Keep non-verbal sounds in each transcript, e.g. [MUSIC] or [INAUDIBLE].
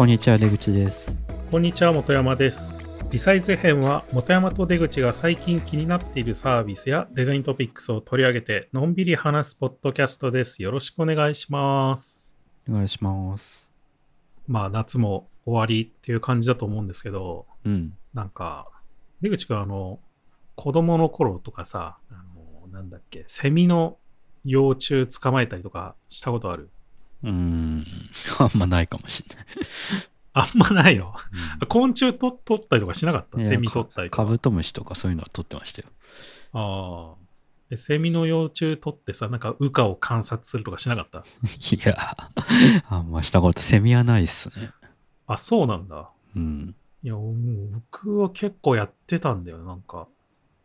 こんにちは、出口です。こんにちは、本山です。リサイズ編は、本山と出口が最近気になっているサービスやデザイントピックスを取り上げて、のんびり話すポッドキャストです。よろしくお願いします。お願いします。まあ、夏も終わりっていう感じだと思うんですけど、うん。なんか、出口くん、あの、子供の頃とかさ、あの、なんだっけ、セミの幼虫捕まえたりとかしたことある？うーん。あんまないかもしれない。あんまないの？うん昆虫と取ったりとかしなかった？セミ取ったりとか？カブトムシとかそういうのは取ってましたよ。ああ。でセミの幼虫取ってさ、なんか羽化を観察するとかしなかった？[LAUGHS] いや、あんましたこと、セミはないっすね。あ、そうなんだ。うん。いや、もう僕は結構やってたんだよ。なんか、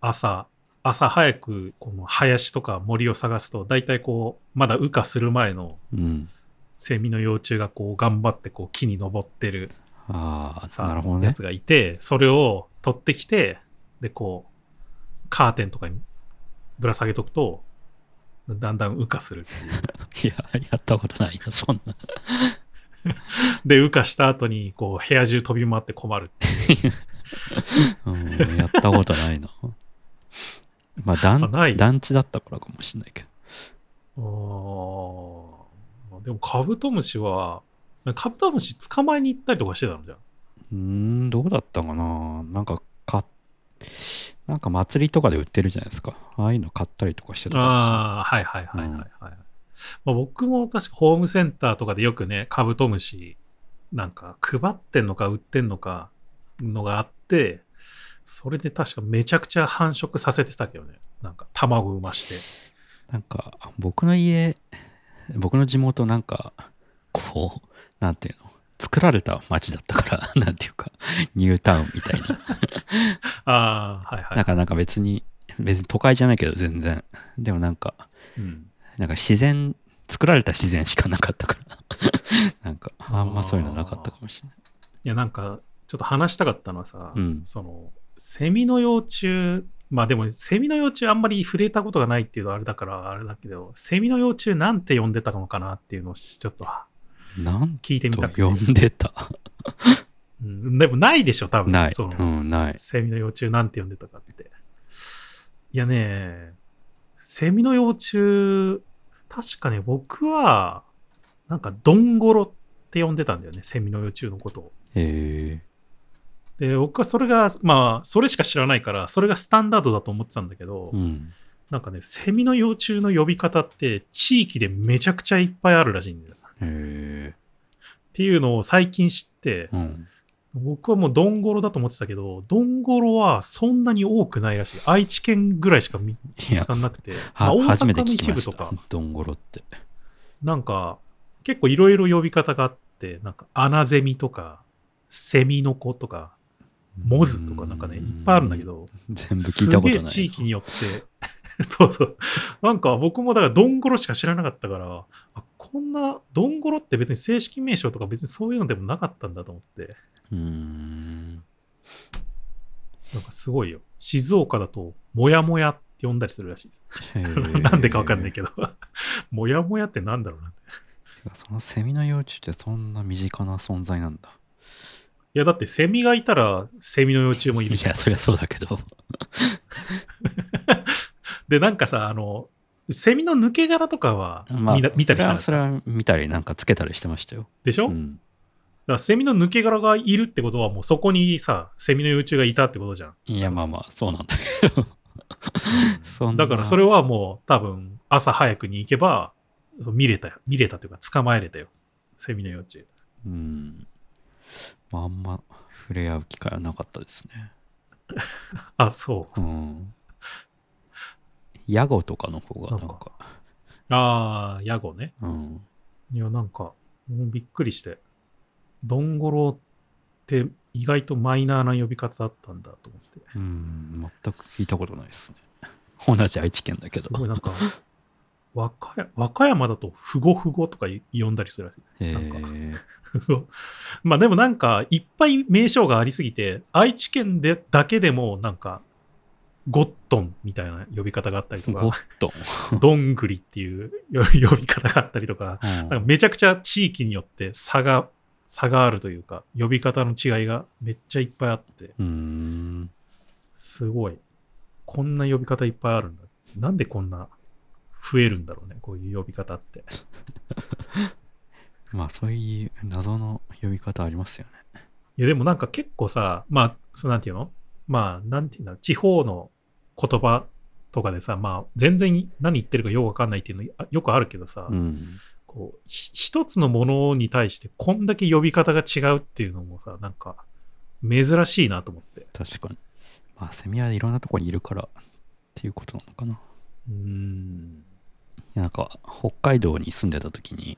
朝、朝早く、この林とか森を探すと、大体こう、まだ羽化する前のうん。セミの幼虫がこう、頑張ってこう、木に登ってるあなるほどねやつ。がいて、それを取ってきて、で、こう、カーテンとかにぶら下げとくと、だんだん羽化するっていう。[LAUGHS] いや、やったことないな、そんな。[LAUGHS] で、羽化した後に、こう、部屋中飛び回って困るっていう。[LAUGHS] うん、やったことないな。まあ、団団地だったからかもしれないけど。あーでもカブトムシは、カブトムシ捕まえに行ったりとかしてたのじゃん。うーん、どうだったかななんか、か、なんか祭りとかで売ってるじゃないですか。ああいうの買ったりとかしてたああ、はいはいはいはい、はいまあ、僕も確かホームセンターとかでよくね、カブトムシ、なんか配ってんのか売ってんのかのがあって、それで確かめちゃくちゃ繁殖させてたけどね。なんか卵産まして。なんか、僕の家、僕の地元なんか、こう、なんていうの、作られた町だったから、[LAUGHS] なんていうか、ニュータウンみたいな。[LAUGHS] ああ、はいはい。なんか、なんか別に、別に都会じゃないけど全然。でもなんか、うん、なんか自然、作られた自然しかなかったから。[LAUGHS] なんか、あんまそういうのなかったかもしれない。いや、なんか、ちょっと話したかったのはさ、うんその、セミの幼虫、まあでも、セミの幼虫あんまり触れたことがないっていうのはあれだから、あれだけど、セミの幼虫なんて呼んでたのかなっていうのをちょっとなん聞いてみたくて。と呼んでた？うん、でもないでしょ、多分。ない。そのうん、ない。セミの幼虫なんて呼んでたかって。いやね、セミの幼虫、確かね、僕は、なんか、ドンゴロって呼んでたんだよね、セミの幼虫のことを。へえで、僕はそれが、まあ、それしか知らないから、それがスタンダードだと思ってたんだけど、うん。なんかね、セミの幼虫の呼び方って、地域でめちゃくちゃいっぱいあるらしいんだよ。っへえていうのを最近知って、うん。僕はもうドンゴロだと思ってたけど、ドンゴロはそんなに多くないらしい。愛知県ぐらいしか見つかんなくて、まあは大阪の一部とか、。ドンゴロって。なんか、結構いろいろ呼び方があって、なんか、アナゼミとか、セミの子とか、モズとかなんかね、いっぱいあるんだけど、全部聞いたことないな。すげえ地域によって、[LAUGHS] そうそう。なんか僕もだからドンゴロしか知らなかったから、あこんな、ドンゴロって別に正式名称とか別にそういうのでもなかったんだと思って、うーん。なんかすごいよ。静岡だと、もやもやって呼んだりするらしいです。なんでかわかんないけど。もやもやってなんだろうなって。ど。そのセミの幼虫ってそんな身近な存在なんだ。いや、だってセミがいたら、セミの幼虫もいるじゃんいや、そりゃそうだけど。[LAUGHS] で、なんかさ、あの、セミの抜け殻とかは見,、な見たりしたそれはそれは見たり、なんかつけたりしてましたよ。でしょ、だかうん。らセミの抜け殻がいるってことは、もうそこにさ、セミの幼虫がいたってことじゃん。いや、まあまあ、そうなんだけど。そんなだからそれはもう多分朝早くに行けばそう見れたよ。見れたというか捕まえれたよ。セミの幼虫。うん。まあ、あんま触れ合う機会はなかったですね。[LAUGHS] あ、そう。うん。ヤゴとかの方がなんか、ああ、ヤゴね。うん。いや、なんか、もうびっくりして。ドンゴロって意外とマイナーな呼び方だったんだと思って。うん、全く聞いたことないですね。同じ愛知県だけど。すごいなんか、[LAUGHS] 和歌山和歌山だとふごふごとか呼んだりするらしい。へなんかえ。[LAUGHS] まあでもなんかいっぱい名称がありすぎて愛知県でだけでもなんかゴットンみたいな呼び方があったりとゴかットン。[LAUGHS] どんぐりっていう [LAUGHS] 呼び方があったりとかうんなんかめちゃくちゃ地域によって差が差があるというか、呼び方の違いがめっちゃいっぱいあって。すごい。こんな呼び方いっぱいあるんだ。なんでこんな増えるんだろうね、こういう呼び方って。[LAUGHS] まあそういう謎の呼び方ありますよね。いや、でもなんか結構さ、まあ、そうなんていうの？まあ、なんていうんだ、地方の言葉とかでさ、まあ、全然何言ってるかよくわかんないっていうのあよくあるけどさ、うん。こう、ひ一つのものに対してこんだけ呼び方が違うっていうのもさ、なんか、珍しいなと思って。確かに。まあセミはいろんなとこにいるからっていうことなのかな。うーん。なんか北海道に住んでた時に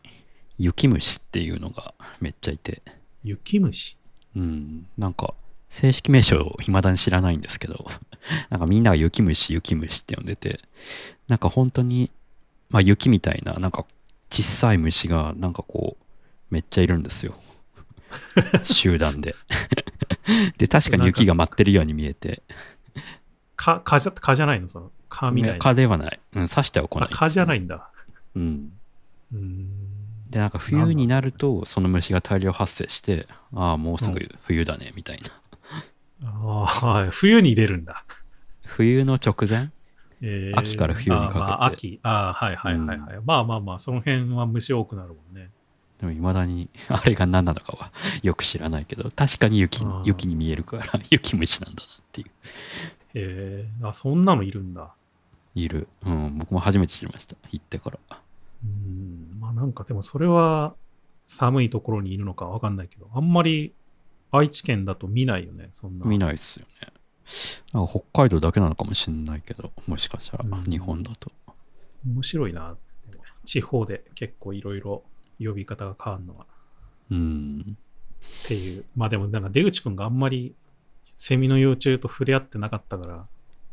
雪虫っていうのがめっちゃいて、雪虫？うん、なんか正式名称を未だに知らないんですけど、[LAUGHS] なんかみんなが雪虫雪虫って呼んでて、なんか本当に、まあ雪みたいな、なんか小さい虫がなんかこう、めっちゃいるんですよ。[LAUGHS] 集団で。で、確かに雪が舞ってるように見えて、か、かじゃ、かじゃないの？その、かみたいな。蚊ではない。うん、刺しては来ないあ、かじゃないい。んだ。うん。うーん。で、なんか冬になると、その虫が大量発生して、ああ、もうすぐ冬だね、みたいな。ああ、はい冬に出るんだ。冬の直前？え秋から冬にかけてあーまあ、秋。ああ、はいはいはいはい。まあまあまあ、その辺は虫多くなるもんね。でも未だに [LAUGHS] あれが何なのかはよく知らないけど、確かに雪あー雪に見えるから雪虫なんだなっていう。えー、あ、そんなのいるんだ。いる。うん、僕も初めて知りました。行ってから。うん。まあなんかでもそれは寒いところにいるのかわかんないけど、あんまり愛知県だと見ないよね、そんな。見ないっすよね。なんか北海道だけなのかもしれないけど、もしかしたらうん日本だと。面白いな。地方で結構いろいろ呼び方が変わるのは。うん。っていう。まあでもなんか出口くんがあんまりセミの幼虫と触れ合ってなかったから、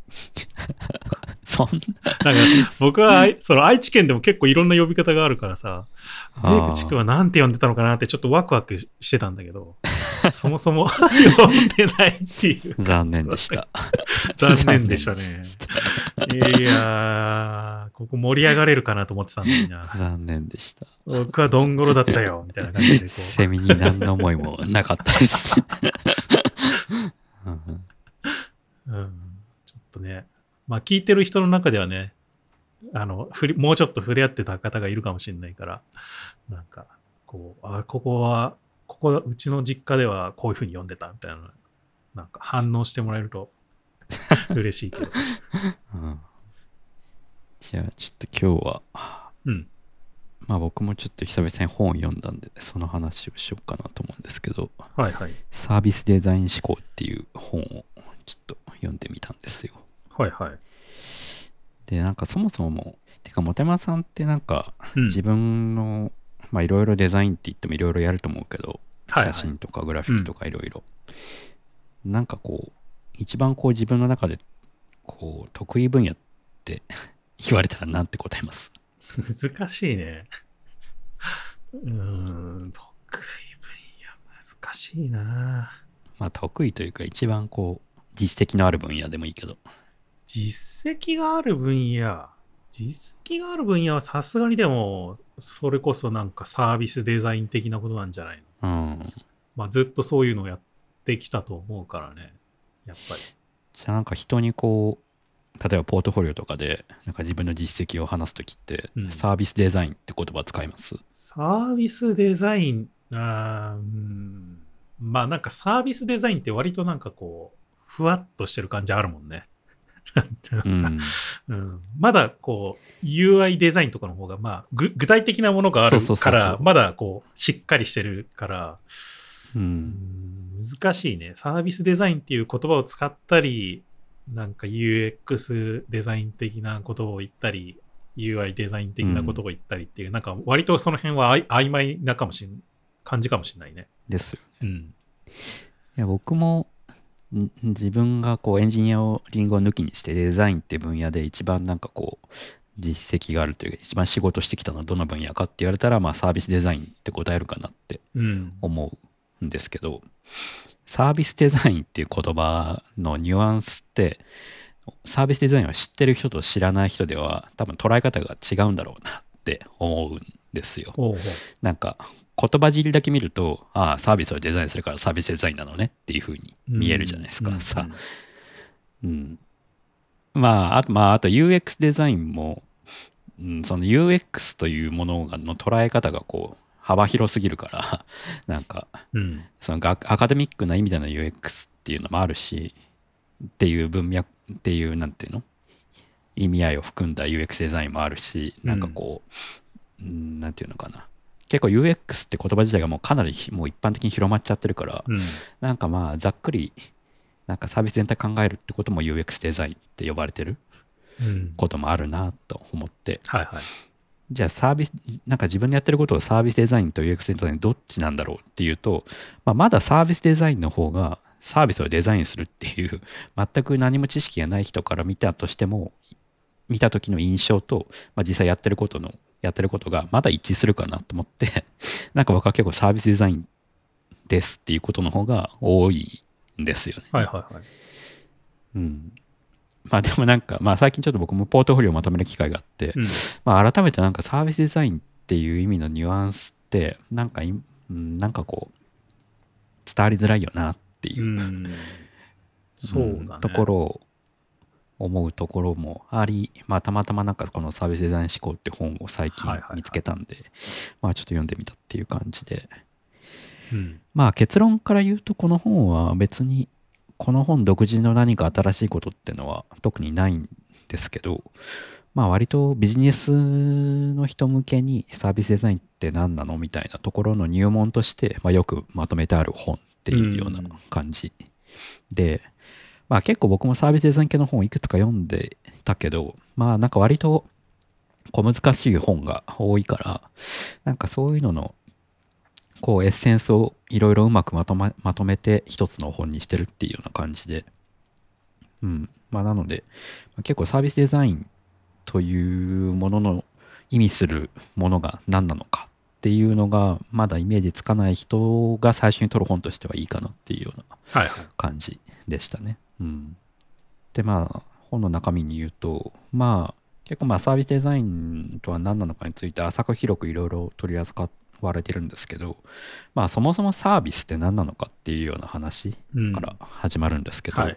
[LAUGHS] そんなんか僕は [LAUGHS] その愛知県でも結構いろんな呼び方があるからさ、な。出口くんはなんて呼んでたのかなってちょっとワクワクしてたんだけど、[LAUGHS] そもそも [LAUGHS] 呼んでないっていう。残念でした。残念でしたね。いやー、ここ盛り上がれるかなと思ってたんだにな。残念でした。僕はどんごろだったよ、みたいな感じでこセミに何の思いもなかったです。うん、ちょっとね、まあ聞いてる人の中ではね、あの、ふりもうちょっと触れ合ってた方がいるかもしれないから、なんか、こう、あ、ここは、ここ、うちの実家ではこういうふうに読んでたみたいな、なんか反応してもらえると [LAUGHS] 嬉しいけど。うんじゃあちょっと今日は、うん。まあ僕もちょっと久々に本を読んだんで、その話をしようかなと思うんですけど、はいはい。サービスデザイン思考っていう本をちょっと読んでみたんですよ。はいはい。で、なんかそもそも、てか、モテマさんってなんかうん。自分の、まあいろいろデザインって言ってもいろいろやると思うけど、はいはい写真とかグラフィックとかいろいろ。なんかこう、一番こう自分の中で、こう、得意分野って [LAUGHS] 言われたらなんて答えます？難しいね。うーん、得意分野難しいな。まあ得意というか一番こう、実績のある分野でもいいけど。実績がある分野。実績がある分野はさすがにでも、それこそなんかサービスデザイン的なことなんじゃないの？うん。まあずっとそういうのをやってきたと思うからね。やっぱり。じゃあなんか人にこう、例えばポートフォリオとかで、なんか自分の実績を話すときって、うんサービスデザインって言葉使います？サービスデザイン、あまあなんかサービスデザインって割となんかこう、ふわっとしてる感じあるもんね。うん。うん、まだこう UI デザインとかの方がまあぐ具体的なものがあるからまだこうしっかりしてるから、う。うんん、難しいねサービスデザインっていう言葉を使ったりなんか UX デザイン的なことを言ったり UI デザイン的なことを言ったりっていう、なんか割とその辺はあい曖昧なかもしん感じかもしれないね。ですよね。うん。いや僕もん自分がこうエンジニアをリンゴを抜きにしてデザインって分野で一番なんかこう実績があるというか一番仕事してきたのはどの分野かって言われたらまあサービスデザインって答えるかなってうん。思うんですけどサービスデザインっていう言葉のニュアンスってサービスデザインは知ってる人と知らない人では多分捉え方が違うんだろうなって思うんですよ。なんか言葉尻だけ見ると、ああ、サービスをデザインするからサービスデザインなのねっていう風に見えるじゃないですか、うんさ。うん。まあ、あと、まあ、あと UX デザインも、うん、その UX というものがの捉え方がこう、幅広すぎるから、[LAUGHS] なんか、うん。そのがアカデミックな意味での UX っていうのもあるし、っていう文脈っていう、なんていうの？意味合いを含んだ UX デザインもあるし、なんかこう、うん、なんていうのかな。結構 UX って言葉自体がもうかなりひもう一般的に広まっちゃってるから、うん。なんかまあざっくり、なんかサービス全体考えるってことも UX デザインって呼ばれてるうん。こともあるなと思って、はいはい。じゃあサービス、なんか自分でやってることをサービスデザインと UX デザインどっちなんだろうっていうと、まあ、まだサービスデザインの方がサービスをデザインするっていう [LAUGHS] 全く何も知識がない人から見たとしても見た時の印象と、まあ、実際やってることのやってることがまだ一致するかなと思って [LAUGHS] なんか僕は結構サービスデザインですっていうことの方が多いんですよね。はいはいはい。うん。まあでもなんか、まあ最近ちょっと僕もポートフォリオをまとめる機会があって、うん。まあ、改めてなんかサービスデザインっていう意味のニュアンスってなんかいうんなんかこう伝わりづらいよなっていうう、ん。そうだね。んところを思うところもあり、まあ、たまたまなんかこのサービスデザイン思考って本を最近見つけたんで、まあちょっと読んでみたっていう感じで。うん。まあ結論から言うとこの本は別にこの本独自の何か新しいことってのは特にないんですけどまあ割とビジネスの人向けにサービスデザインって何なのみたいなところの入門として、まあ、よくまとめてある本っていうような感じで、まあ結構僕もサービスデザイン系の本をいくつか読んでたけどまあなんか割と小難しい本が多いからなんかそういうののこうエッセンスをいろいろうまくまと,、ま、まとめて一つの本にしてるっていうような感じでうんまあなのでまあ結構サービスデザインというものの意味するものが何なのかっていうのがまだイメージつかない人が最初に取る本としてはいいかなっていうような。感じでしたね。うん、でまあ本の中身に言うとまあ結構まあサービスデザインとは何なのかについて浅く広くいろいろ取り扱われてるんですけどまあそもそもサービスって何なのかっていうような話うん。から始まるんですけど、はい。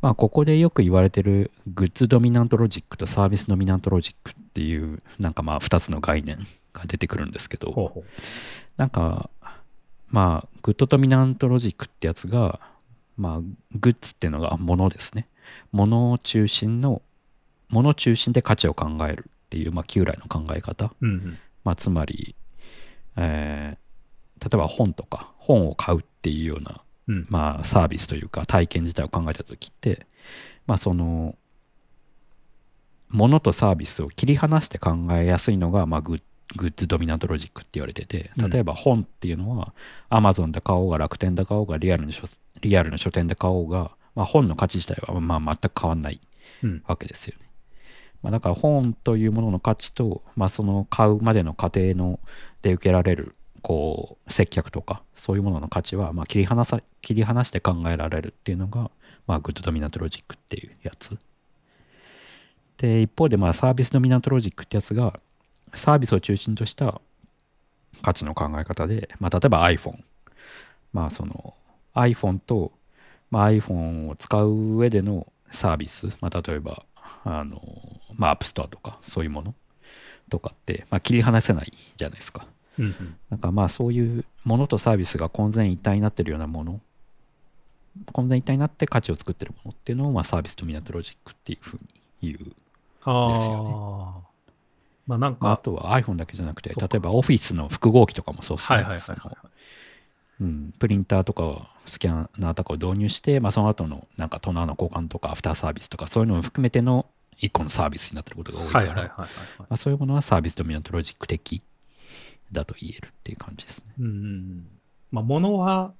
まあここでよく言われてるグッズドミナントロジックとサービスドミナントロジックっていうなんかまあ2つの概念が出てくるんですけど、ほなんか、まあ、グッドドミナントロジックってやつが、まあ、グッズっていうのが物ですね。物を中心の、物中心で価値を考えるっていう、まあ、旧来の考え方。う。うんうん。まあ、つまり、えー例えば本とか、本を買うっていうような、うん。まあ、サービスというか、体験自体を考えたときって、まあ、その、物とサービスを切り離して考えやすいのが、まあ、グッグッズドミナントロジックって言われてて、うん例えば本っていうのは、Amazon で買おうが楽天で買おうがリアルの書リアルの書店で買おうが、まあ、本の価値自体はまあ全く変わんないうん。わけですよね。まあ、だから本というものの価値と、まあ、その買うまでの過程ので受けられるこう接客とかそういうものの価値はまあ切り離さ切り離して考えられるっていうのが、まあ、グッドドミナントロジックっていうやつ。で一方でまあサービスドミナントロジックってやつがサービスを中心とした価値の考え方で、まあ、例えば iPhone。まあその iPhone と、まあ、iPhone を使う上でのサービス、まあ、例えばあの、まあ、App Store とかそういうものとかって、まあ、切り離せないじゃないですか。うんうん。なんかまあそういうものとサービスが混然一体になってるようなもの、混然一体になって価値を作ってるものっていうのをまあサービスドミナントロジックっていうふうに言う。ですよまあなんまあ、あか、とは iPhone だけじゃなくて、例えばオフィスの複合機とかもそうですね。はいはいはいはい。うん、プリンターとかをスキャナーとかを導入して、まあ、その後のなんかトナーの交換とかアフターサービスとかそういうのを含めての一個のサービスになってることが多いから、そういうものはサービスドミナントロジック的だと言えるっていう感じですね。うん。まあ物は、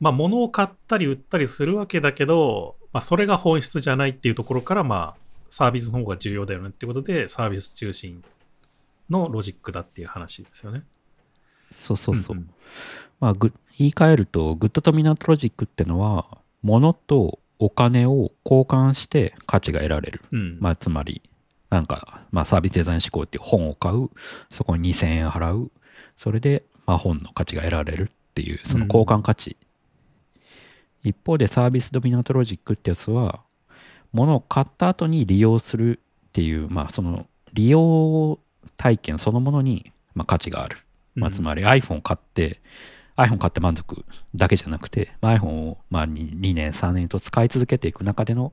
まあ物を買ったり売ったりするわけだけど、まあそれが本質じゃないっていうところから、まあサービスの方が重要だよねっていうことで、サービス中心のロジックだっていう話ですよね。そうそうそう。んんまあ、ぐ言い換えると、グッドドミナントロジックってのは、物とお金を交換して価値が得られる。うん。まあ、つまり、なんか、まあ、サービスデザイン思考っていう本を買う、そこに2000円払う、それで、まあ、本の価値が得られるっていうその交換価値、一方でサービスドミナントロジックってやつは物を買った後に利用するっていうまあその利用体験そのものにまあ価値がある、まあ、つまり iPhone を買って iPhone 買って満足だけじゃなくて、まあ、iPhone をまあ 2, 2年3年と使い続けていく中での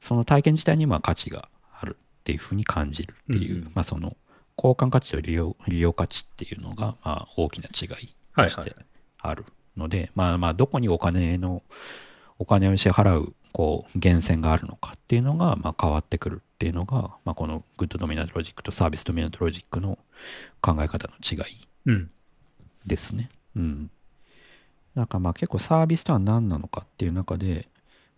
その体験自体にまあ価値があるっていうふうに感じるっていう、うんまあその交換価値と利用利用価値っていうのがまあ大きな違いはいはいとしてあるので、まあまあどこにお金のお金を支払うこう源泉があるのかっていうのがまあ変わってくるっていうのが、まあ、このグッドドミナントロジックとサービスドミナントロジックの考え方の違いうん。ですね。うん。なんかまあ結構サービスとは何なのかっていう中で、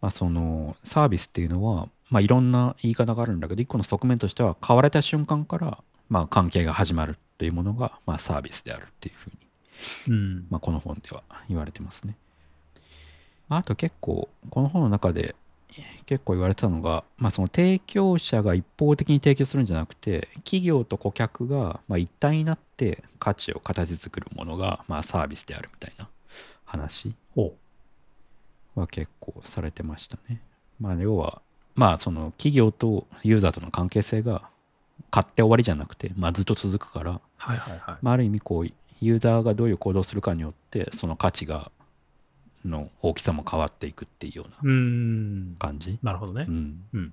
まあそのサービスっていうのは、まあいろんな言い方があるんだけど、一個の側面としては買われた瞬間から、まあ関係が始まるというものが、まあサービスであるっていうふうに、うん。まあこの本では言われてますね。まああと結構、この本の中で結構言われてたのが、まあその提供者が一方的に提供するんじゃなくて、企業と顧客がまあ一体になって価値を形作るものがまあサービスであるみたいな話ほは結構されてましたね。まあ要は、まあその企業とユーザーとの関係性が買って終わりじゃなくて、まあずっと続くから、う。はいはいはい。まあ、ある意味こうユーザーがどういう行動をするかによってその価値がの大きさも変わっていくっていうような。感じ？なるほどねう。ん、うん。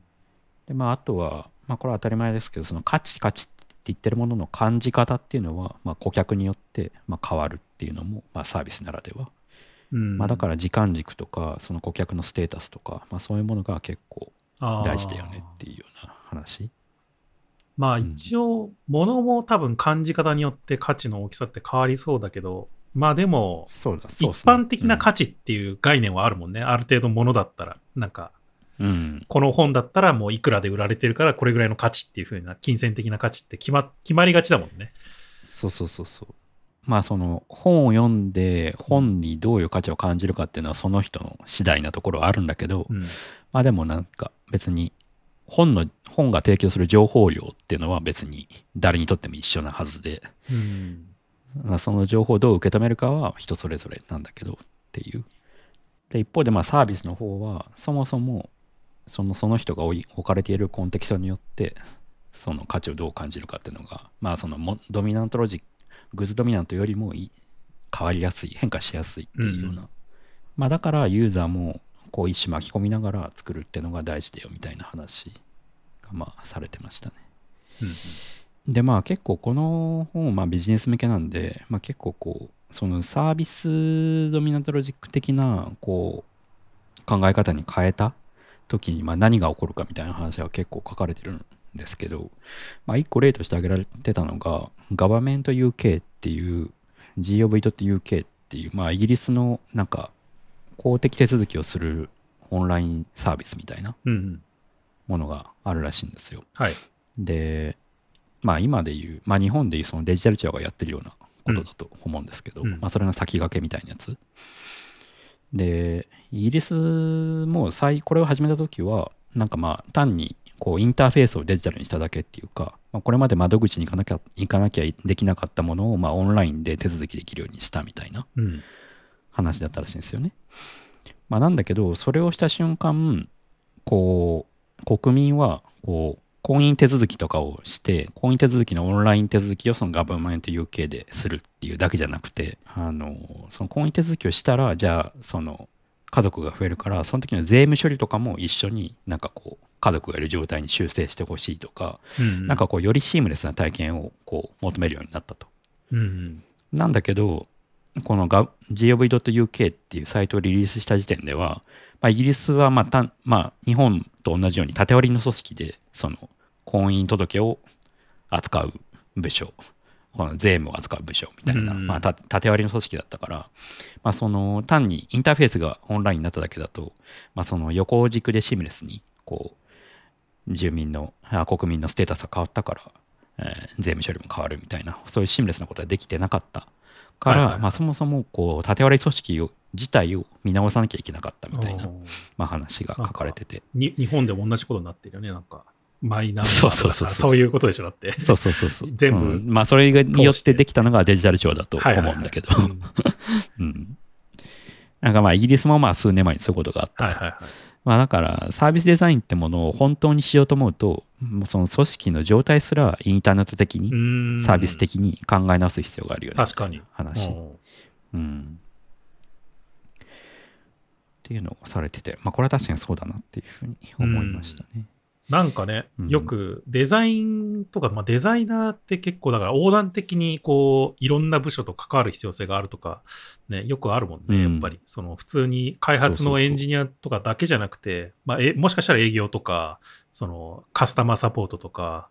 でまああとは、まあ、これは当たり前ですけどその価値価値って言ってるものの感じ方っていうのは、まあ、顧客によってまあ変わるっていうのも、まあ、サービスならでは、うん。まあ、だから時間軸とかその顧客のステータスとか、まあ、そういうものが結構ら大事だよねっていうような話。まあうん一応、物も多分感じ方によって価値の大きさって変わりそうだけど、まあでも、そうだ一そうね般的な価値っていう概念はあるもんね。ある程度物だったら。なんか、うん、うんこの本だったらもういくらで売られてるからこれぐらいの価値っていう風な金銭的な価値って決ま決まりがちだもんね。そうそうそうそう。まあその本を読んで本にどういう価値を感じるかっていうのはその人の次第なところはあるんだけど、うん。まあでもなんか別に本の本が提供する情報量っていうのは別に誰にとっても一緒なはずで、うん。まあ、その情報をどう受け止めるかは人それぞれなんだけどっていう。で一方でまあサービスの方はそもそもそのその人が置かれているコンテキストによってその価値をどう感じるかっていうのがまあそのモドミナントロジックグッズドミナントよりもい変わりやすい変化しやすいっていうような、うんまあだからユーザーもこう一種巻き込みながら作るっていうのが大事だよみたいな話がまあされてましたね。うんでまあ結構この本はまあビジネス向けなんで、まあ、結構こうそのサービスドミナントロジック的なこう考え方に変えた時にまあ何が起こるかみたいな話は結構書かれてるんですけど、まあ、一個例として挙げられてたのが Government UK っていう gov.uk っていうまあイギリスのなんか公的手続きをするオンラインサービスみたいなうんうん。ものがあるらしいんですよ。はい。で、まあ今で言う、まあ日本でいうそのデジタル庁がやってるようなことだと思うんですけど、うんまあそれの先駆けみたいなやつ。で、イギリスも最これを始めた時は、なんかまあ単にこうインターフェースをデジタルにしただけっていうか、まあ、これまで窓口に行かなきゃ行かなきゃできなかったものをまあオンラインで手続きできるようにしたみたいなうん。話だったらしいんですよね。まあ、なんだけど、それをした瞬間、こう、国民は、こう、婚姻手続きとかをして、婚姻手続きのオンライン手続きをそのガバメント UK でするっていうだけじゃなくて、あの、その婚姻手続きをしたら、じゃあ、その、家族が増えるから、その時の税務処理とかも一緒になんかこう、家族がいる状態に修正してほしいとか、うん。なんかこう、よりシームレスな体験をこう、求めるようになったと。うんうん。なんだけど、このが gov.uk っていうサイトをリリースした時点では、まあ、イギリスはまあた、まあ、日本と同じように縦割りの組織で、その婚姻届を扱う部署、この税務を扱う部署みたいな、うん。まあ、た縦割りの組織だったから、まあ、その単にインターフェースがオンラインになっただけだと、まあ、その横軸でシームレスにこう住民のあ国民のステータスが変わったから、えー税務処理も変わるみたいなそういうシームレスなことはできてなかったから、はいはいはい。まあ、そもそもこう縦割り組織を自体を見直さなきゃいけなかったみたいな、まあ、話が書かれてて。に日本でも同じことになってるよね、なんか。マイナンバーとかさそうそうそうそうそういうことでしょ、だって。そうそうそうそう。全部うんまあ、それによってできたのがデジタル庁だと思うんだけど。うん [LAUGHS] うん。なんかまあ、イギリスもまあ数年前にそういうことがあったと。はいはいはい。まあ、だから、サービスデザインってものを本当にしようと思うと、もうその組織の状態すらインターネット的に、うんサービス的に考え直す必要があるよね。確かに。話。うんうん。っていうのをされてて、まあ、これは確かにそうだなっていうふうに思いましたね。なんかね、うんよくデザインとか、まあ、デザイナーって結構だから横断的にこういろんな部署と関わる必要性があるとか、ね、よくあるもんね、うんやっぱり。その普通に開発のエンジニアとかだけじゃなくて、まあ、えもしかしたら営業とか、そのカスタマーサポートとか、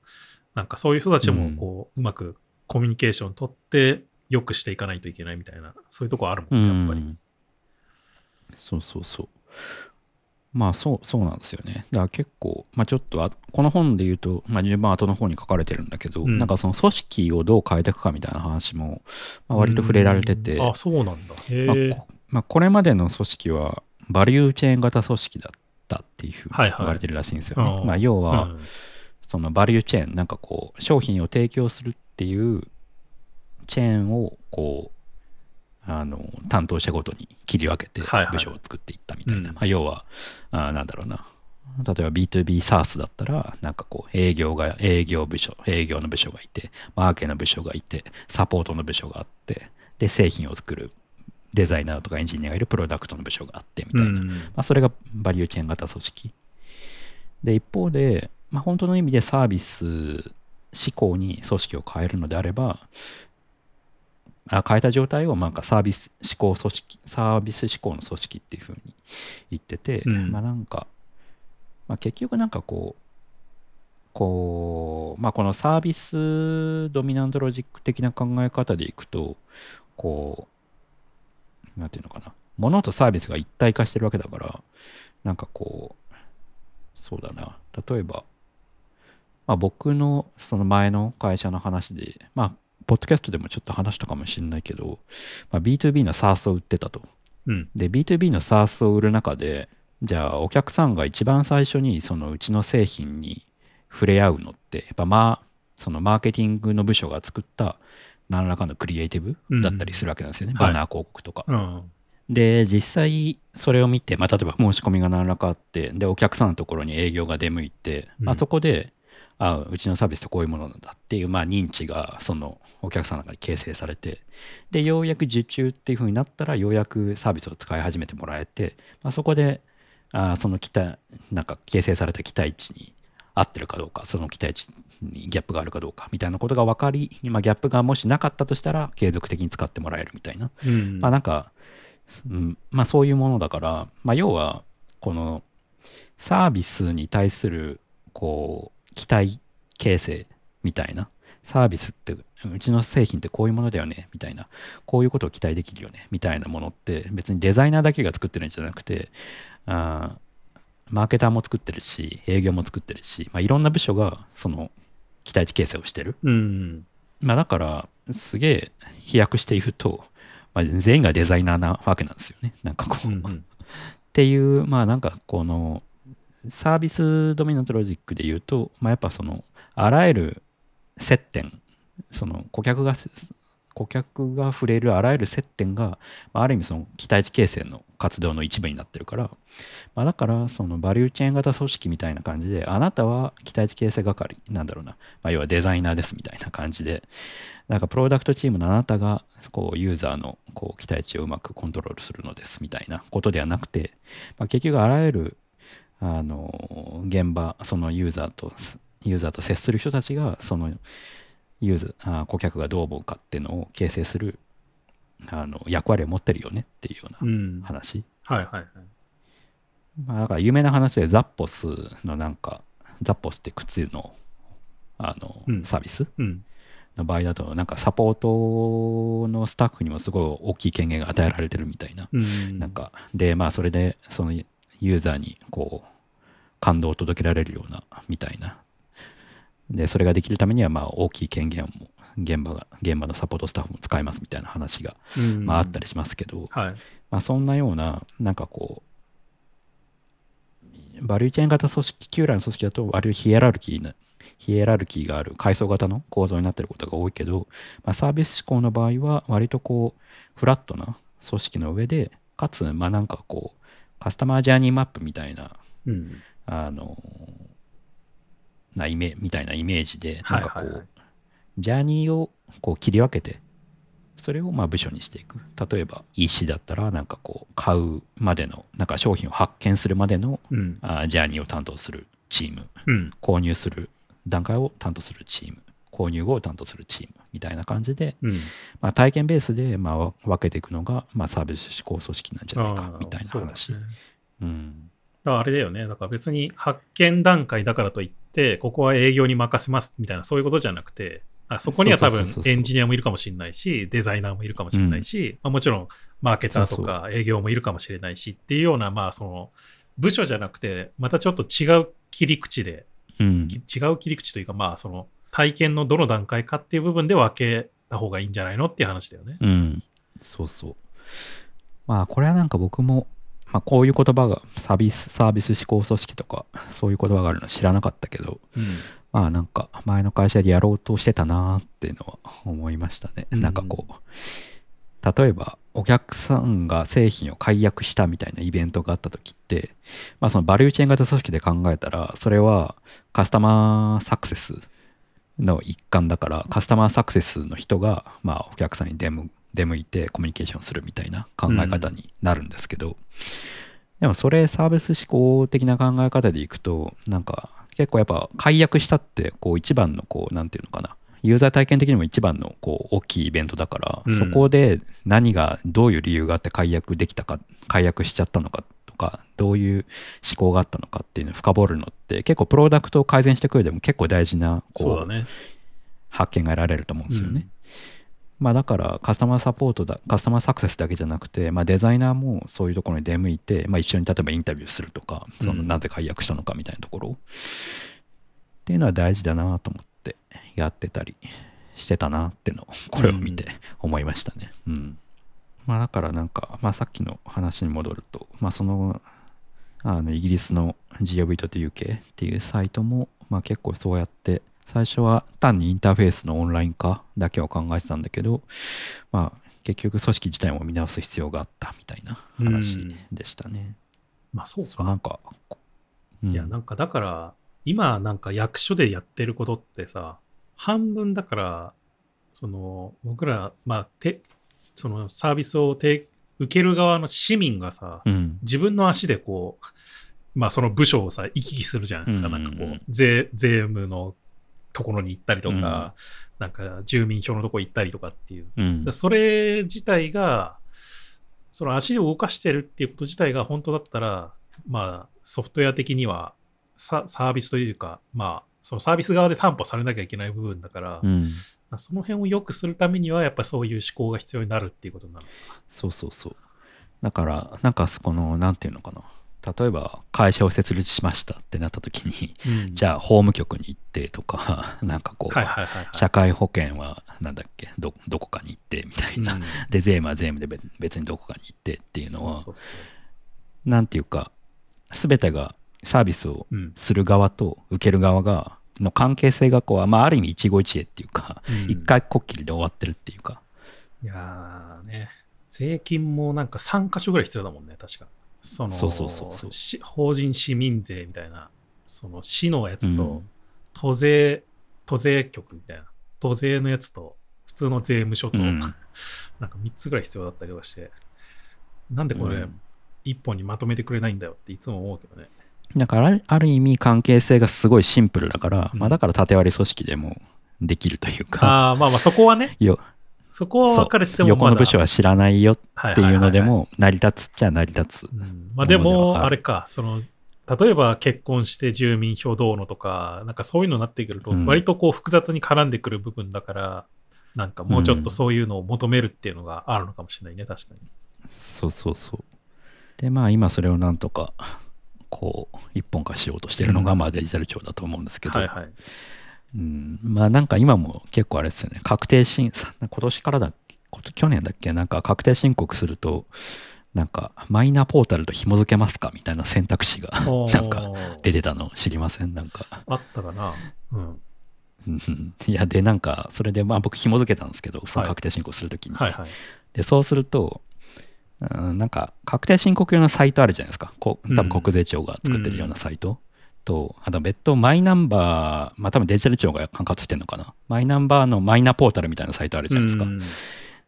なんかそういう人たちもこう、うまくコミュニケーション取って、よくしていかないといけないみたいな、そういうとこあるもうんね、やっぱり。ん。そうそうそう。まあそう、そうなんですよね。だから結構、まあちょっとあ、この本で言うと、まあ順番後の方に書かれてるんだけど、うんなんかその組織をどう変えていくかみたいな話も、まあ、割と触れられてて、うんあ、そうなんだ。へまあまあ、これまでの組織は、バリューチェーン型組織だったっていうふうにはいはい言われてるらしいんですよね。うんまあ要は、うんそのバリューチェーン、なんかこう、商品を提供するっていうチェーンをこう、あの担当者ごとに切り分けてはいはい部署を作っていったみたいな。うんまあ、要はあ、なんだろうな。例えば B2B サースだったら、なんかこう、営業が、営業部署、営業の部署がいて、マーケの部署がいて、サポートの部署があって、で、製品を作るデザイナーとかエンジニアがいるプロダクトの部署があってみたいな。うんまあ、それがバリューチェーン型組織。で、一方で、まあ、本当の意味でサービス思考に組織を変えるのであれば、あ変えた状態をなんかサービス思考組織、サービス思考の組織っていうふうに言ってて、うん。まあなんか、まあ、結局なんかこう、こう、まあこのサービスドミナントロジック的な考え方でいくと、こう、なんていうのかな、物とサービスが一体化してるわけだから、なんかこう、そうだな、例えば、まあ、僕のその前の会社の話で、まあ、ポッドキャストでもちょっと話したかもしれないけど、まあ、B2B の SARS を売ってたと。うん。で、B2B の SARS を売る中で、じゃあお客さんが一番最初にそのうちの製品に触れ合うのって、やっぱまあ、そのマーケティングの部署が作った何らかのクリエイティブだったりするわけなんですよね。はいバナー広告とか。うん。で、実際それを見て、まあ、例えば申し込みが何らかあって、で、お客さんのところに営業が出向いて、まあ、うんそこで、あうちのサービスってこういうものなんだっていう、まあ、認知がそのお客さんの中に形成されて、で、ようやく受注っていう風になったら、ようやくサービスを使い始めてもらえて、まあ、そこで、あその期待、なんか形成された期待値に合ってるかどうか、その期待値にギャップがあるかどうかみたいなことが分かり、まあ、ギャップがもしなかったとしたら、継続的に使ってもらえるみたいな。うん。まあなんか、うんまあそういうものだから、まあ要は、このサービスに対する、こう、期待形成みたいな、サービスって、うちの製品ってこういうものだよね、みたいな、こういうことを期待できるよね、みたいなものって、別にデザイナーだけが作ってるんじゃなくて、あーマーケターも作ってるし、営業も作ってるし、まあいろんな部署が、その、期待値形成をしてる。うん。まあだから、すげえ飛躍していると、まあ、全員がデザイナーなわけなんですよね。なんかこう、っ。ていう、まあなんかこの、サービスドミナントロジックで言うと、まあやっぱその、あらゆる接点、その顧客が、顧客が触れるあらゆる接点が、まあ、る意味その期待値形成の活動の一部になってるから、まあ、だからそのバリューチェーン型組織みたいな感じで、あなたは期待値形成係、なんだろうな、まあ、要はデザイナーですみたいな感じで、なんかプロダクトチームのあなたがこうユーザーのこう期待値をうまくコントロールするのですみたいなことではなくて、まあ、結局あらゆるあの現場、そのユーザーと、ユーザーと接する人たちが、そのユーザー、あ顧客がどう思うかっていうのを形成するあの役割を持ってるよねっていうようう。なん話。はいはいはい。まあ、だから有名な話でザッポスのなんか、ザッポスって靴のあの、うんサービスうん。の場合だと、なんかサポートのスタッフにもすごい大きい権限が与えられてるみたいな。うん。なんか、で、まあそれでそのユーザーにこう、感動を届けられるような、みたいな。で、それができるためには、まあ大きい権限も、現場が、現場のサポートスタッフも使いますみたいな話が、うん、まああったりしますけど、はい。まあそんなような、なんかこう、バリューチェーン型組織、旧来の組織だと、割とヒエラルキーな、ヒエラルキーがある階層型の構造になっていることが多いけど、まあ、サービス思考の場合は、割とこう、フラットな組織の上で、かつ、まあなんかこう、カスタマージャーニーマップみたいな、うん。あの、なイメみたいなイメージで、なんかこう、はいはいはいジャーニーをこう切り分けて、それをまあ部署にしていく。例えば EC だったら、なんかこう、買うまでの、なんか商品を発見するまでのうん。あジャーニーを担当するチーム、うん。購入する段階を担当するチーム、購入後を担当するチームみたいな感じで、うん。まあ、体験ベースでまあ分けていくのが、まあ、サービス指向組織なんじゃないかみたいな話。ねうんだからあれだよね。だから別に発見段階だからといって、ここは営業に任せますみたいな、そういうことじゃなくて、あそこには多分エンジニアもいるかもしれないし、デザイナーもいるかもしれないし、まあ、もちろんマーケターとか営業もいるかもしれないしっていうような、まあその部署じゃなくて、またちょっと違う切り口で、うんき違う切り口というか、まあその体験のどの段階かっていう部分で分けた方がいいんじゃないのっていう話だよね。うん、そうそう。まあこれはなんか僕も、まあ、こういう言葉がサービスサービス指向組織とかそういう言葉があるの知らなかったけどまあなんか前の会社でやろうとしてたなーっていうのは思いましたね。うんなんかこう例えばお客さんが製品を解約したみたいなイベントがあった時ってまあそのバリューチェーン型組織で考えたらそれはカスタマーサクセスの一環だからカスタマーサクセスの人がまあお客さんに出向出向いてコミュニケーションするみたいな考え方になるんですけど、でもそれサービス思考的な考え方でいくとなんか結構やっぱ解約したってこう一番のこうなんていうのかなユーザー体験的にも一番のこう大きいイベントだから、うんそこで何がどういう理由があって解約できたか解約しちゃったのかとかどういう思考があったのかっていうのを深掘るのって結構プロダクトを改善していく上でも結構大事なこうね。発見が得られると思うんですよね。うんまあだからカスタマーサポートだ、カスタマーサクセスだけじゃなくて、まあデザイナーもそういうところに出向いて、まあ一緒に例えばインタビューするとか、そのうんなぜ解約したのかみたいなところ、っていうのは大事だなと思ってやってたりしてたなっていうのをこれを見て思いましたね。うん。まあだからなんか、まあさっきの話に戻ると、まあその、あのイギリスの GOV.UK っていうサイトも、まあ結構そうやって最初は単にインターフェースのオンライン化だけを考えてたんだけど、まあ、結局組織自体も見直す必要があったみたいな話でしたね。まあそうか。なんか、うんいや、なんかだから、今なんか役所でやってることってさ、半分だから、その、僕ら、まあ、て、そのサービスをて受ける側の市民がさ、うん、自分の足でこう、まあその部署をさ、行き来するじゃないですか。うんうんうんなんかこう、税、税務のところに行ったりとか、うんなんか住民票のとこ行ったりとかっていう。うんだそれ自体が、その足を動かしてるっていうこと自体が本当だったら、まあ、ソフトウェア的にはササービスというか、まあ、そのサービス側で担保されなきゃいけない部分だから、うん、その辺を良くするためには、やっぱりそういう思考が必要になるっていうことなの。そうそうそう。だから、なんかそこの、なんていうのかな。例えば、会社を設立しましたってなった時に、じゃゃあ、法務局に行ってとか、[LAUGHS] なんかこう、はいはいはい、はい。社会保険は、なんだっけど、どこかに行ってみたいな。うん。で、税務は税務で別別にどこかに行ってっていうのは、そなんていうか、すべてがサービスをうん。する側と受ける側が、の関係性がこう、まあ、ある意味一期一会っていうか、うん。一回こっきりで終わってるっていうか、いやーね、税金もなんか3箇所ぐらい必要だもんね、確か。そのそうそうそうそう。し法人市民税みたいな、その市のやつと、うん。都税、都税局みたいな、都税のやつと、普通の税務署と、うん。[LAUGHS] なんか3つぐらい必要だったりとかして、なんでこれ、うん。一本にまとめてくれないんだよっていつも思うけどね。だからある意味関係性がすごいシンプルだから、うん。まあ、だから縦割り組織でもできるというか、ああ、まあまあそこはね、[LAUGHS] よそこは分かれてても横の部署はは知らないよっていうのでも成り立つっちゃ成り立つ。うん。まあでも、あれか、その、例えば結婚して住民票どうのとか、なんかそういうのになってくると、うん。割とこう複雑に絡んでくる部分だから、なんかもうちょっとそういうのを求めるっていうのがあるのかもしれないね、確かに。そうそうそう。で、まあ今それをなんとか、こう、一本化しようとしてるのが、うん。まあデジタル庁だと思うんですけど、はいはい。うん、まあなんか今も結構あれですよね、確定申、さ今年からだっけ、去年だっけ、なんか確定申告すると、なんかマイナポータルと紐付けますか？みたいな選択肢がなんか出てたの知りません？なんか。あったかな？うん。うん [LAUGHS] いや、で、なんか、それで、まあ僕紐付けたんですけど、そのはい確定申告するときに。はいはい。で、そうすると、うんなんか、確定申告用のサイトあるじゃないですか。こ多分国税庁が作ってるようなサイト。と、あと別途マイナンバー、まあ多分デジタル庁が管轄してるのかな。マイナンバーのマイナポータルみたいなサイトあるじゃないですか。うん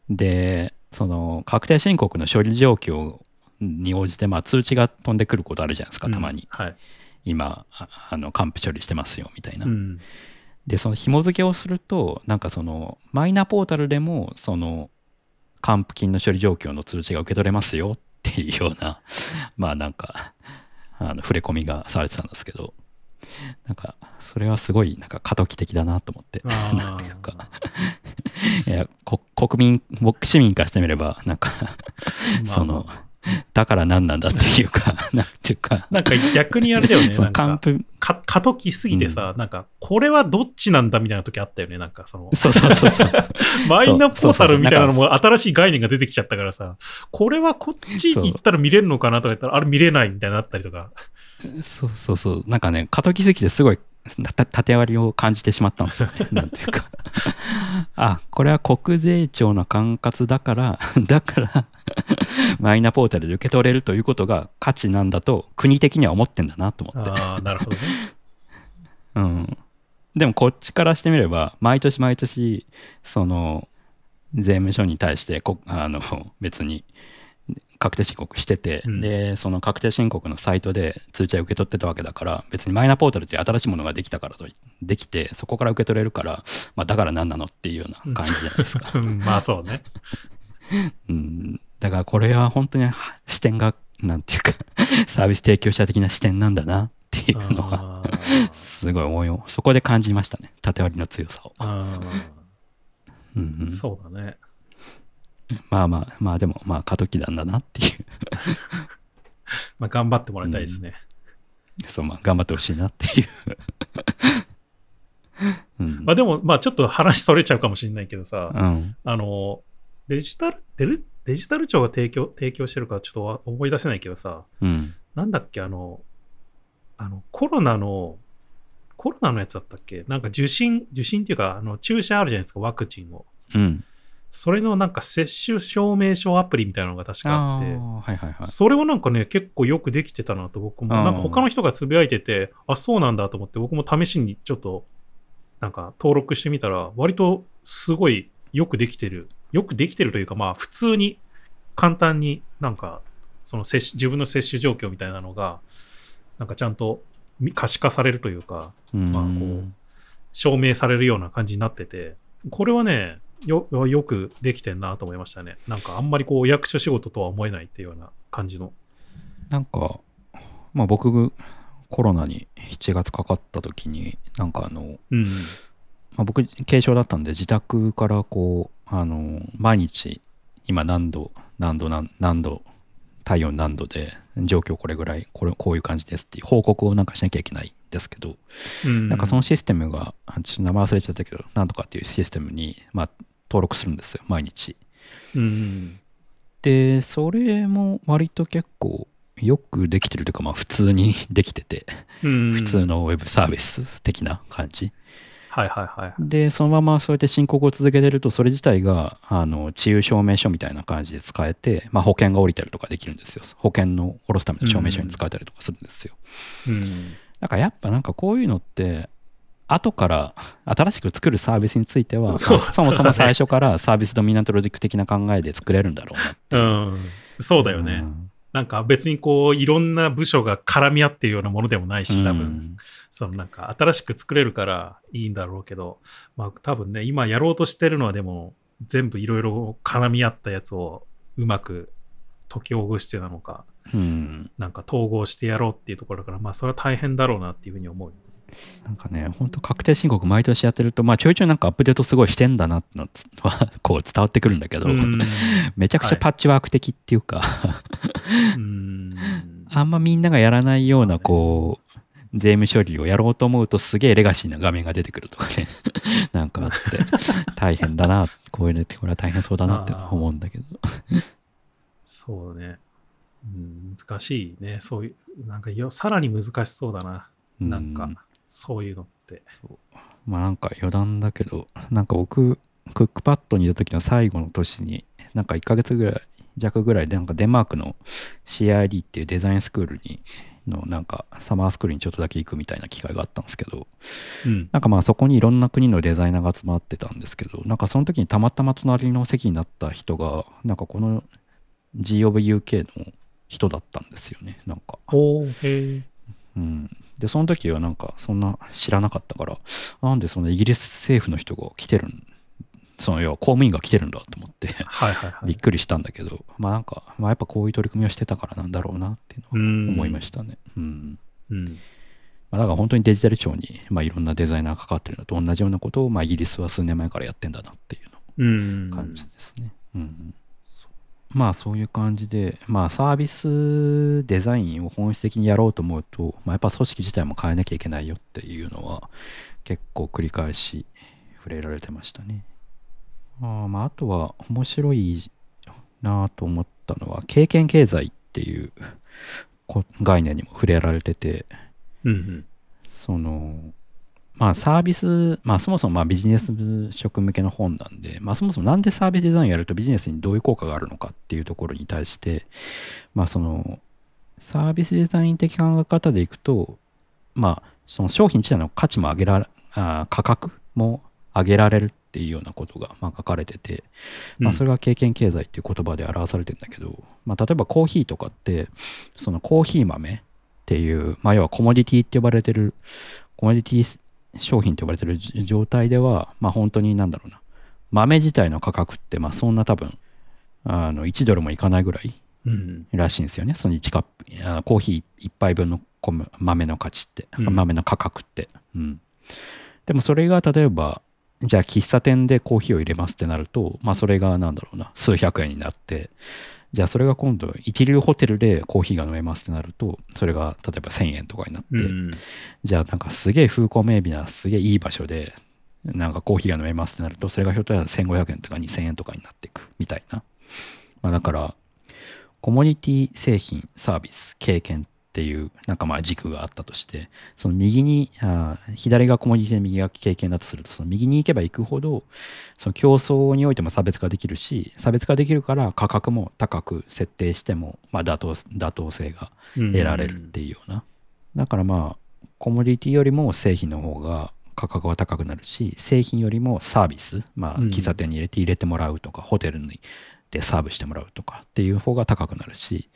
で、その確定申告の処理状況に応じて、まあ通知が飛んでくることあるじゃないですか、たまに。はい。今、ああの、還付処理してますよ、みたいな。うん。で、その紐付けをすると、なんかその、マイナポータルでも、その、還付金の処理状況の通知が受け取れますよっていうような、まあなんか、あの、触れ込みがされてたんですけど、なんか、それはすごい、なんか過渡期的だなと思って、なんていうか、いや、こ国民、僕市民からしてみれば、なんか、その、だから何なんだっていうか、[LAUGHS] なんていうか、なんか逆にあれだよね。そ [LAUGHS] のなんか過渡期すぎてさ、なんか、これはどっちなんだみたいな時あったよね。なんかその、そうそうそうそう。[LAUGHS] マイナポータルみたいなのも新しい概念が出てきちゃったからさ、これはこっちに行ったら見れるのかなとか言ったら、あれ見れないみたいになったりとか。そうそうそう。なんかね、過渡期すぎてすごいた縦割りを感じてしまったんですよね。[LAUGHS] なんていうか。[LAUGHS] あ、これは国税庁の管轄だから、[LAUGHS] だから、マイナポータルで受け取れるということが価値なんだと、国的には思ってんだなと思って。ああ、なるほどね。うん。でもこっちからしてみれば、毎年毎年、その、税務署に対してこ、あの、別に、確定申告してて、うんで、その確定申告のサイトで通知は受け取ってたわけだから、別にマイナポータルっていう新しいものができたからと、できて、そこから受け取れるから、まあ、だから何なのっていうような感じじゃないですか。[LAUGHS] うんまあそうね。[LAUGHS] うん。だからこれは本当に視点が、なんていうか、[LAUGHS] サービス提供者的な視点なんだなっていうのは、すごい思いを、そこで感じましたね。縦割りの強さを。あうんうんー、そうだね。まあまあまあでもまあ過渡期なんだなっていう。[LAUGHS] まあ頑張ってもらいたいですね。そうまあ頑張ってほしいなっていう、[LAUGHS] うん。まあでも、まあちょっと話それちゃうかもしれないけどさ、うん。あの、デジタル、デルデジタル庁が提供、提供してるかちょっとわ思い出せないけどさ、うん。なんだっけ、あの、あの、コロナの、コロナのやつだったっけ？なんか受診、受診っていうか、あの、注射あるじゃないですか、ワクチンを。うんそれのなんか接種証明書アプリみたいなのが確かあって、はいはいはい。それをなんかね、結構よくできてたなと僕も、なんか他の人がつぶやいてて、あ、そうなんだと思って僕も試しにちょっと、なんか登録してみたら、割とすごいよくできてる。よくできてるというか、まあ普通に簡単になんか、その接種自分の接種状況みたいなのが、なんかちゃんとみ可視化されるというか、うん。まあこう証明されるような感じになってて、これはね、よよくできてんなと思いましたね。なんかあんまりこう役所仕事とは思えないっていうような感じの。なんかまあ僕コロナに7月かかった時になんかあの、うん。まあ、僕軽症だったんで自宅からこうあの毎日今何度何度何何度体温何度で状況これぐらいこれこういう感じですっていう報告をなんかしなきゃいけないんですけど、うん、なんかそのシステムがあちょっと名前忘れちゃったけどなんとかっていうシステムに、まあ、登録するんですよ毎日うん。でそれも割と結構よくできてるというかまあ普通に [LAUGHS] できててうん。普通のウェブサービス的な感じはいはいはい。で、そのままそうやって申告を続けてると、それ自体が、あの、治癒証明書みたいな感じで使えて、まあ、保険が降りたりとかできるんですよ。保険の下ろすための証明書に使えたりとかするんですよ。うん。だからやっぱなんかこういうのって、後から [LAUGHS] 新しく作るサービスについては、そうまあそもそも最初から [LAUGHS] サービスドミナントロジック的な考えで作れるんだろうな。うん。そうだよね。うんなんか別にこう、いろんな部署が絡み合ってるようなものでもないし、多分、うんそのなんか新しく作れるからいいんだろうけど、まあ多分ね、今やろうとしてるのはでも、全部いろいろ絡み合ったやつをうまく解きほぐしてなのか、うん。なんか統合してやろうっていうところだから、まあそれは大変だろうなっていうふうに思う。なんかね、本当確定申告毎年やってると、まあちょいちょいなんかアップデートすごいしてんだなってのは、[LAUGHS] こう伝わってくるんだけど、うん [LAUGHS] めちゃくちゃパッチワーク的っていうか、うん [LAUGHS] あんまみんながやらないような、こう、税務処理をやろうと思うとすげえレガシーな画面が出てくるとかね、なんかあって、大変だな、こういうのってこれは大変そうだなって思うんだけど。そうね。うん、難しいね。そういう、なんかよ、さらに難しそうだな。なんか、うんそういうのって。まあなんか余談だけど、なんか僕、クックパッドにいた時の最後の年に、なんか1ヶ月ぐらい、弱ぐらいで、なんかデンマークの CID っていうデザインスクールに、のなんかサマースクールにちょっとだけ行くみたいな機会があったんですけど、うん。なんかまあそこにいろんな国のデザイナーが集まってたんですけど、なんかその時にたまたま隣の席になった人が、なんかこの G of UK の人だったんですよね、なんか。おー、へえ。うん。で、その時はなんかそんな知らなかったから、なんでそのイギリス政府の人が来てるん、その要は公務員が来てるんだと思って、はいはいはい。びっくりしたんだけど、まあなんか、まあやっぱこういう取り組みをしてたからなんだろうなっていうのは思いましたね。うん。うん。まあ、だから本当にデジタル庁に、まあ、いろんなデザイナーがかかってるのと同じようなことを、まあ、イギリスは数年前からやってんだなっていううん。の感じですね。うんまあそういう感じで、まあサービスデザインを本質的にやろうと思うと、まあ、やっぱ組織自体も変えなきゃいけないよっていうのは結構繰り返し触れられてましたね。ああまああとは面白いなと思ったのは経験経済っていうこ概念にも触れられてて、うんうん。その、まあサービス、まあそもそもまあビジネス職向けの本なんで、まあそもそもなんでサービスデザインやるとビジネスにどういう効果があるのかっていうところに対して、まあその、サービスデザイン的考え方でいくと、まあその商品自体の価値も上げられ、あ価格も上げられるっていうようなことがまあ書かれてて、まあ、それが経験経済っていう言葉で表されてるんだけど、まあ、例えばコーヒーとかってそのコーヒー豆っていう、まあ、要はコモディティって呼ばれてるコモディティ商品って呼ばれてる状態では、まあ、本当になんだろうな。豆自体の価格ってまあそんな多分あの1ドルもいかないぐらいうん。らしいんですよね。その1カップあコーヒー1杯分の米豆の価値って、うん。豆の価格って、うん、でもそれが例えばじゃあ喫茶店でコーヒーを入れますってなるとまあそれがなんだろうな。数百円になってじゃあそれが今度一流ホテルでコーヒーが飲めますってなるとそれが例えば1000円とかになって、うん。じゃあなんかすげえ風光明媚なすげえいい場所でなんかコーヒーが飲めますってなるとそれがひょっとしたら1500円とか2000円とかになっていくみたいな、まあ、だからコモディティ製品サービス経験っていうなんかまあ軸があったとしてその右にあー左がコモディティで右が経験だとするとその右に行けば行くほどその競争においても差別化できるし差別化できるから価格も高く設定してもまあ妥当妥当性が得られるっていうような、だからまあコモディティよりも製品の方が価格は高くなるし製品よりもサービスまあうん。喫茶店に入れて入れてもらうとか、ホテルにでサーブしてもらうとかっていう方が高くなるし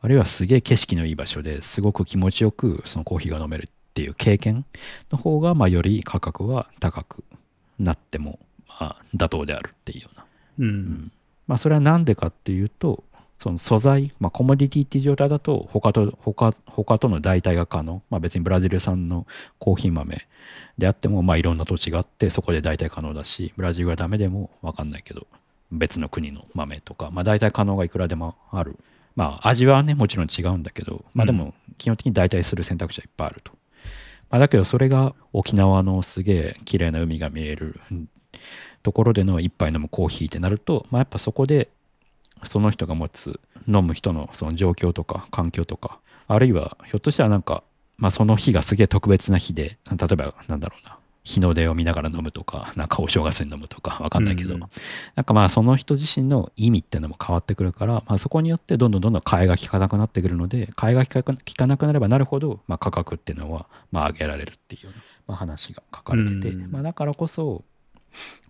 あるいはすげえ景色のいい場所ですごく気持ちよくそのコーヒーが飲めるっていう経験の方がまあより価格は高くなってもまあ妥当であるっていうような。うん。まあそれは何でかっていうとその素材、まあ、コモディティっていう状態だと他と他他との代替が可能、まあ、別にブラジル産のコーヒー豆であってもまあいろんな土地があってそこで代替可能だしブラジルがダメでも分かんないけど別の国の豆とか、まあ、代替可能がいくらでもあるまあ味はねもちろん違うんだけどまあでも基本的に代替する選択肢はいっぱいあると、まあ、だけどそれが沖縄のすげえ綺麗な海が見えるうんところでの一杯飲むコーヒーってなると、まあ、やっぱそこでその人が持つ飲む人のその状況とか環境とかあるいはひょっとしたらなんか、まあ、その日がすげえ特別な日で例えばなんだろうな日の出を見ながら飲むとかなんかお正月に飲むとかわかんないけど、うんなんかまあその人自身の意味っていうのも変わってくるから、まあ、そこによってどんどんどんどん替えが利かなくなってくるので替えが利かなくなればなるほど、まあ、価格っていうのはまあ上げられるっていうまあ、話が書かれてて、うんまあ、だからこそ、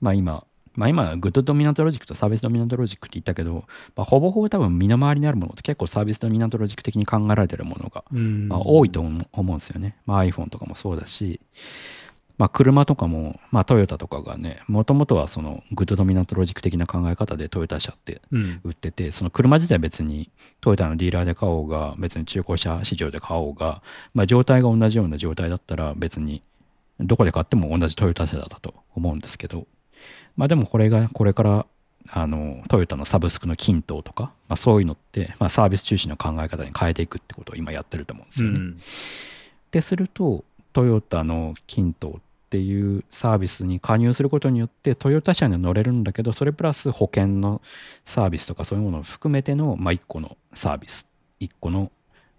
まあ、今まあ今、グッドドミナントロジックとサービスドミナントロジックって言ったけど、まあ、ほぼほぼ多分身の回りにあるものって結構サービスドミナントロジック的に考えられてるものが、うん。まあ、多いと思う思うんですよね。まあ、iPhone とかもそうだし、まあ、車とかも、まあ、トヨタとかがね、もともとはそのグッドドミナントロジック的な考え方でトヨタ車ってうん。売ってて、その車自体別にトヨタのディーラーで買おうが、別に中古車市場で買おうが、まあ、状態が同じような状態だったら別にどこで買っても同じトヨタ車だと思うんですけど、まあでもこれがこれからあのトヨタのサブスクの均等とか、まあ、そういうのって、まあ、サービス中心の考え方に変えていくってことを今やってると思うんですよね。うん。でするとトヨタの均等っていうサービスに加入することによってトヨタ車には乗れるんだけどそれプラス保険のサービスとかそういうものを含めての、まあ、一個のサービス1個の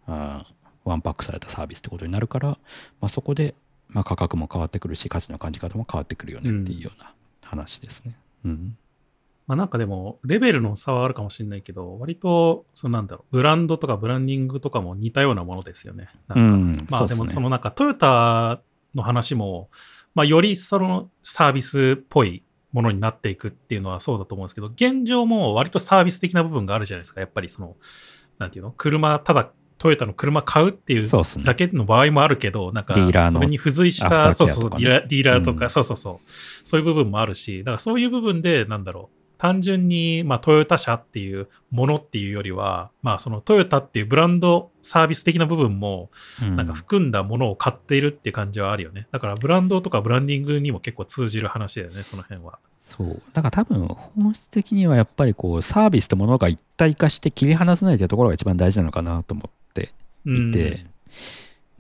あワンパックされたサービスってことになるから、まあ、そこで、まあ、価格も変わってくるし価値の感じ方も変わってくるよねっていうような話ですね。うんまあなんかでも、レベルの差はあるかもしれないけど、割と、そのなんだろう、ブランドとかブランディングとかも似たようなものですよね。なんかうんまあでもそのなんかトヨタの話も、まあよりそのサービスっぽいものになっていくっていうのはそうだと思うんですけど、現状も割とサービス的な部分があるじゃないですか。やっぱりその、なんていうの？車、ただトヨタの車買うっていうだけの場合もあるけど、なんかそれに付随した、そうそう、ディーラーディーラーとか、うん。そうそうそう、そういう部分もあるし、だからそういう部分で、なんだろう、単純に、まあ、トヨタ車っていうものっていうよりは、まあ、そのトヨタっていうブランドサービス的な部分も、うんなんか含んだものを買っているっていう感じはあるよね。だから、ブランドとかブランディングにも結構通じる話だよね、その辺は。そう。だから多分本質的にはやっぱりこうサービスとものが一体化して切り離せないというところが一番大事なのかなと思ってうんいて、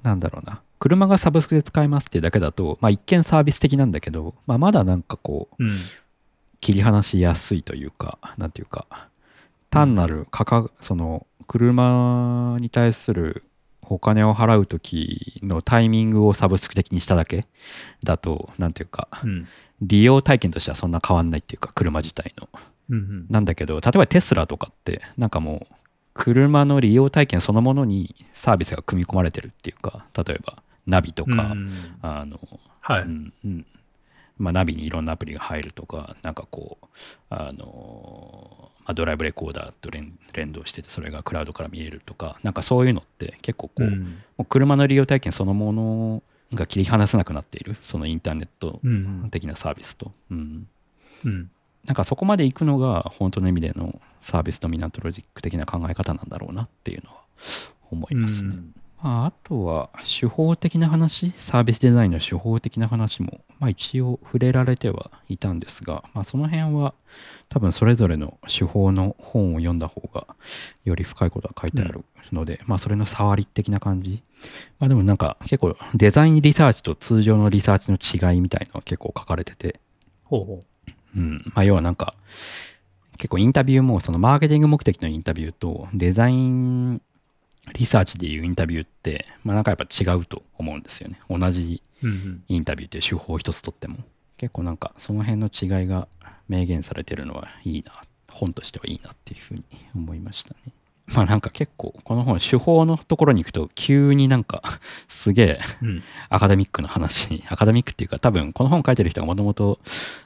なんだろうな。車がサブスクで使えますっていうだけだと、まあ一見サービス的なんだけど、まあまだなんかこううん。切り離しやすいというか、なんていうか、単なる価格、その車に対するお金を払う時のタイミングをサブスク的にしただけだと、なんていうか、うん。利用体験としてはそんな変わんないっていうか、車自体の。うんうん。なんだけど、例えばテスラとかって、なんかもう、車の利用体験そのものにサービスが組み込まれてるっていうか、例えばナビとか、うんあの、はい。うんうんまあ、ナビにいろんなアプリが入るとか、なんかこう、あのまあ、ドライブレコーダーと連連動してて、それがクラウドから見えるとか、なんかそういうのって結構こう、うんもう車の利用体験そのものが切り離せなくなっている、そのインターネットうん的なサービスと。うんうん。なんかそこまで行くのが本当の意味でのサービスドミナントロジック的な考え方なんだろうなっていうのは思いますね。うんまあ、あとは手法的な話、サービスデザインの手法的な話も、まあ、一応触れられてはいたんですが、まあ、その辺は多分それぞれの手法の本を読んだ方がより深いことが書いてあるので、まあそれの触り的な感じ。まあでもなんか結構デザインリサーチと通常のリサーチの違いみたいのは結構書かれてて、ほうほうん、まあ要はなんか結構インタビューもそのマーケティング目的のインタビューとデザインリサーチでいうインタビューってまあなんかやっぱ違うと思うんですよね。同じ。インタビューっていう手法を一つとっても。結構なんかその辺の違いが明言されてるのはいいな本としてはいいなっていうふうに思いましたね。まあなんか結構この本手法のところに行くと急になんか [LAUGHS] すげえうん。アカデミックな話に、アカデミックっていうか、多分この本書いてる人がもともと、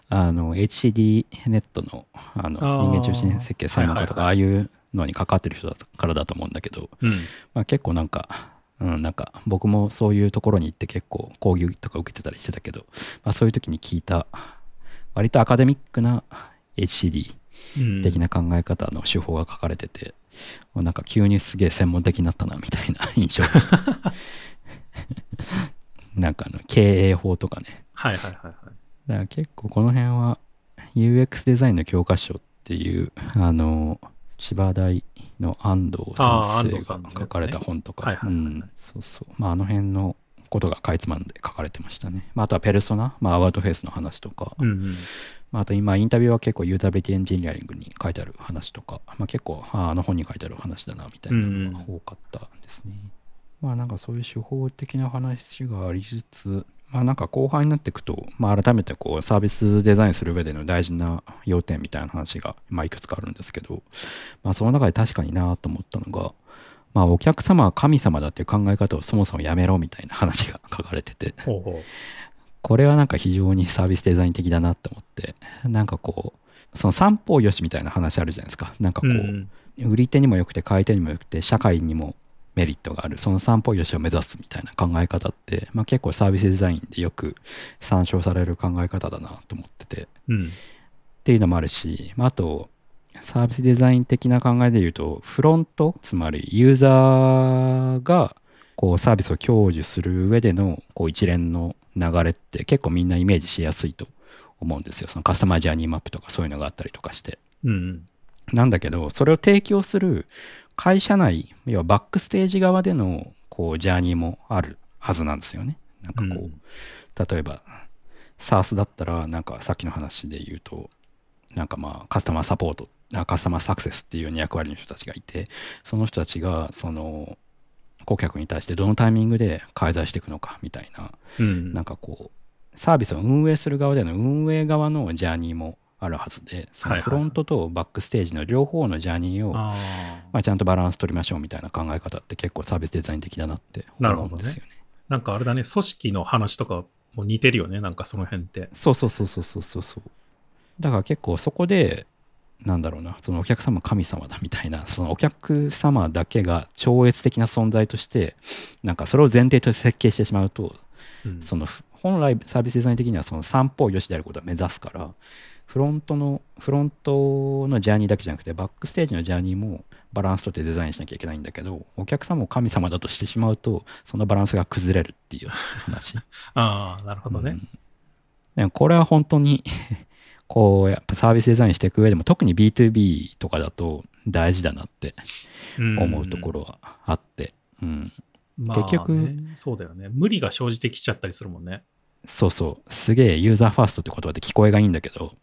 あの、HCD ネットの、あの、人間中心設計専門家とか、ああいうのに関わってる人だからだと思うんだけど、うん。まあ結構なんか、うん、なんか僕もそういうところに行って結構講義とか受けてたりしてたけど、まあそういう時に聞いた、割とアカデミックな HCD うん的な考え方の手法が書かれてて、なんか急にすげえ専門的になったなみたいな [LAUGHS] 印象でした。[LAUGHS] なんかあの経営法とかね。はいはいはいはい。だから結構この辺は UX デザインの教科書っていう、あの、千葉大の安藤先生が書かれた本とか、そうそう。まああの辺のことがかいつまんで書かれてましたね。まああとはペルソナ、まあアウトフェイスの話とか、うんうん。まあ、あと今、インタビューは結構ユーザビリティエンジニアリングに書いてある話とか、まあ、結構ああの本に書いてある話だなみたいなのが多かったですね。まあなんかそういう手法的な話がありつつ、まあなんか後半になっていくと、まあ改めてこうサービスデザインする上での大事な要点みたいな話が、まあいくつかあるんですけど、まあその中で確かになと思ったのが、まあお客様は神様だっていう考え方をそもそもやめろみたいな話が書かれてて、これはなんか非常にサービスデザイン的だなって思って、なんかこう、その三方よしみたいな話あるじゃないですか。なんかう。こうんう、売り手にもよくて買い手にもよくて、社会にもメリットがある、その三方よしを目指すみたいな考え方って、まあ結構サービスデザインでよく参照される考え方だなと思ってて、うん。っていうのもあるし、まあ、あと、サービスデザイン的な考えで言うと、フロント、つまりユーザーがこうサービスを享受する上でのこう一連の流れって結構みんなイメージしやすいと思うんですよ。そのカスタマージャーニーマップとかそういうのがあったりとかして。うん。なんだけど、それを提供する会社内、要はバックステージ側でのこうジャーニーもあるはずなんですよね。なんかこう、うん例えば SARS だったらなんかさっきの話で言うとなんかまあカスタマーサポートカスタマーサクセスっていうような役割の人たちがいてその人たちがその顧客に対してどのタイミングで介在していくのかみたいなうん。なんかこうサービスを運営する側での運営側のジャーニーもあるはずでそのフロントとバックステージの両方のジャーニーを、あまあ、ちゃんとバランス取りましょうみたいな考え方って結構サービスデザイン的だなって思うんですよね。あ。なんかあれだね、組織の話とかも似てるよね、なんかその辺って。そうそうそうそうそうそうそう。だから結構そこで、なんだろうな、そのお客様神様だみたいな、そのお客様だけが超越的な存在として、なんかそれを前提として設計してしまうと、うんその本来サービスデザイン的にはその三方よしであることを目指すから、フロントの、フロントのジャーニーだけじゃなくて、バックステージのジャーニーもバランスとってデザインしなきゃいけないんだけど、お客様を神様だとしてしまうと、そのバランスが崩れるっていう話。[LAUGHS] ああ、なるほどね。うんでもこれは本当に [LAUGHS] こうやっぱサービスデザインしていく上でも特に B2B とかだと大事だなって思うところはあって、うん、まあ結局ねそうだよね。無理が生じてきちゃったりするもんね。そうそうすげえユーザーファーストって言葉で聞こえがいいんだけど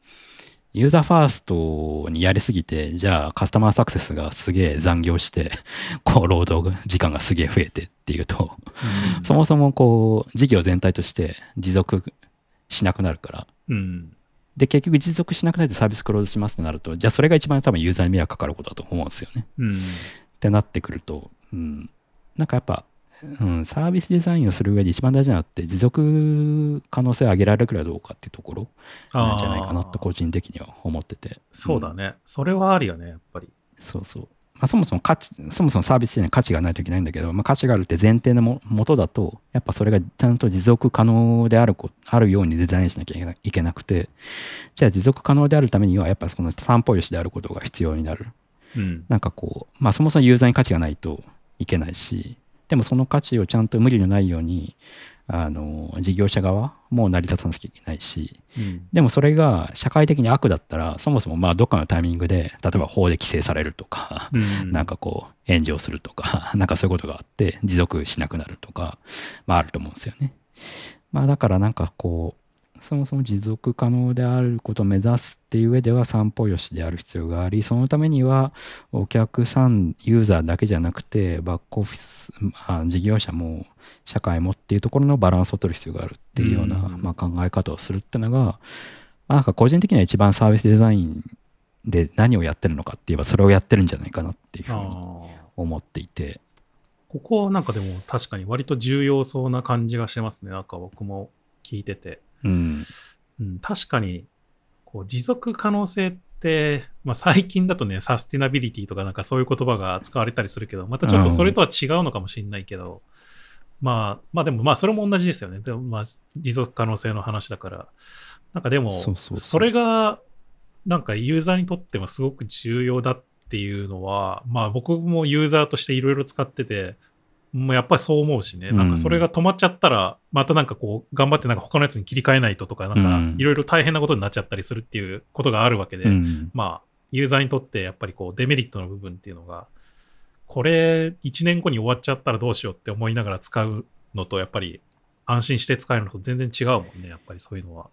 ユーザーファーストにやりすぎてじゃあカスタマーサクセスがすげえ残業して [LAUGHS] こう労働時間がすげえ増えてっていうとうんそもそもこう事業全体として持続しなくなるからうん。で、結局持続しなくなってサービスクローズしますってなると、じゃあそれが一番多分ユーザーに迷惑かかることだと思うんですよね。うん。ってなってくると、うん、なんかやっぱ、うん、サービスデザインをする上で一番大事なのって持続可能性を上げられるくらいどうかっていうところなんじゃないかなと個人的には思ってて。そうだね。それはあるよね、やっぱり。そうそう。まあ、そもそも価値、そもそもサービスに価値がないといけないんだけど、まあ、価値があるって前提のももとだと、やっぱそれがちゃんと持続可能であるこあるようにデザインしなきゃいけないけなくて、じゃあ持続可能であるためには、やっぱその散歩よしであることが必要になる。うん。なんかこう、まあそもそもユーザーに価値がないといけないし、でもその価値をちゃんと無理のないように、あの、事業者側も成り立たなきゃいけないし、うん。でもそれが社会的に悪だったら、そもそもまあどっかのタイミングで、例えば法で規制されるとか、うんなんかこう炎上するとか、なんかそういうことがあって持続しなくなるとか、まああると思うんですよね。まあだからなんかこう、そもそも持続可能であることを目指すっていう上では散歩よしである必要があり、そのためにはお客さん、ユーザーだけじゃなくて、バックオフィス、まあ、事業者も社会もっていうところのバランスを取る必要があるっていうような、うんまあ、考え方をするっていうのが、まあなんか個人的には一番サービスデザインで何をやってるのかって言えばそれをやってるんじゃないかなっていうふうに思っていて、ここはなんかでも確かに割と重要そうな感じがしますね。なんか僕も聞いてて。うん、うん、確かにこう持続可能性って、まあ、最近だとね、サスティナビリティとかなんかそういう言葉が使われたりするけど、またちょっとそれとは違うのかもしれないけど、まあ、まあでもまあそれも同じですよね。でもまあ持続可能性の話だから。なんかでも、それがなんかユーザーにとってもすごく重要だっていうのは、まあ僕もユーザーとしていろいろ使ってて、もうやっぱりそう思うしね、なんかそれが止まっちゃったら、またなんかこう、頑張ってなんか他のやつに切り替えないととか、なんかうんいろいろ大変なことになっちゃったりするっていうことがあるわけで、うん。まあ、ユーザーにとってやっぱりこう、デメリットの部分っていうのが、これ1年後に終わっちゃったらどうしようって思いながら使うのと、やっぱり安心して使えるのと全然違うもんね、やっぱりそういうのは。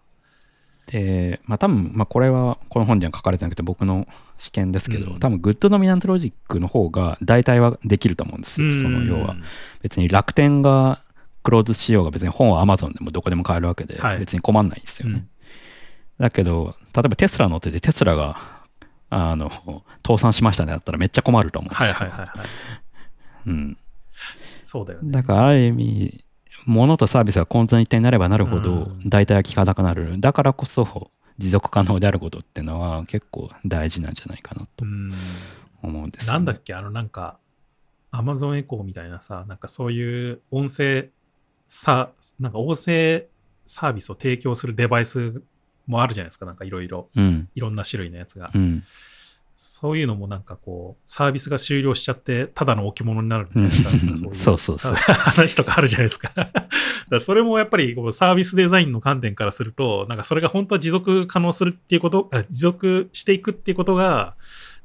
で、まあ多分、まあこれはこの本には書かれてなくて僕の私見ですけど、うん多分グッドドミナントロジックの方が代替はできると思うんですよ。その要は。別に楽天がクローズしようが別に本は Amazon でもどこでも買えるわけではい別に困んないんですよね。だけど、例えばテスラ乗っててテスラがあの倒産しましたねだったらめっちゃ困ると思うんですはいよ。はいはいはい。うん、そうだよね。だからある意味、物とサービスが混在一体になればなるほどうん代替は効かなくなる。だからこそ持続可能であることっていうのは結構大事なんじゃないかなとうん思うんですよね、なんだっけ、あのなんか、アマゾンエコーみたいなさ、なんかそういう音声さ、なんか音声サービスを提供するデバイスもあるじゃないですか、なんかいろいろ、うん。いろんな種類のやつが。うん。そういうのもなんかこう、サービスが終了しちゃって、ただの置物になるみたいなそうそうそう話とかあるじゃないですか。[LAUGHS] だそれもやっぱりこうサービスデザインの観点からすると、なんかそれが本当は持続可能するっていうこと、あ持続していくっていうことが、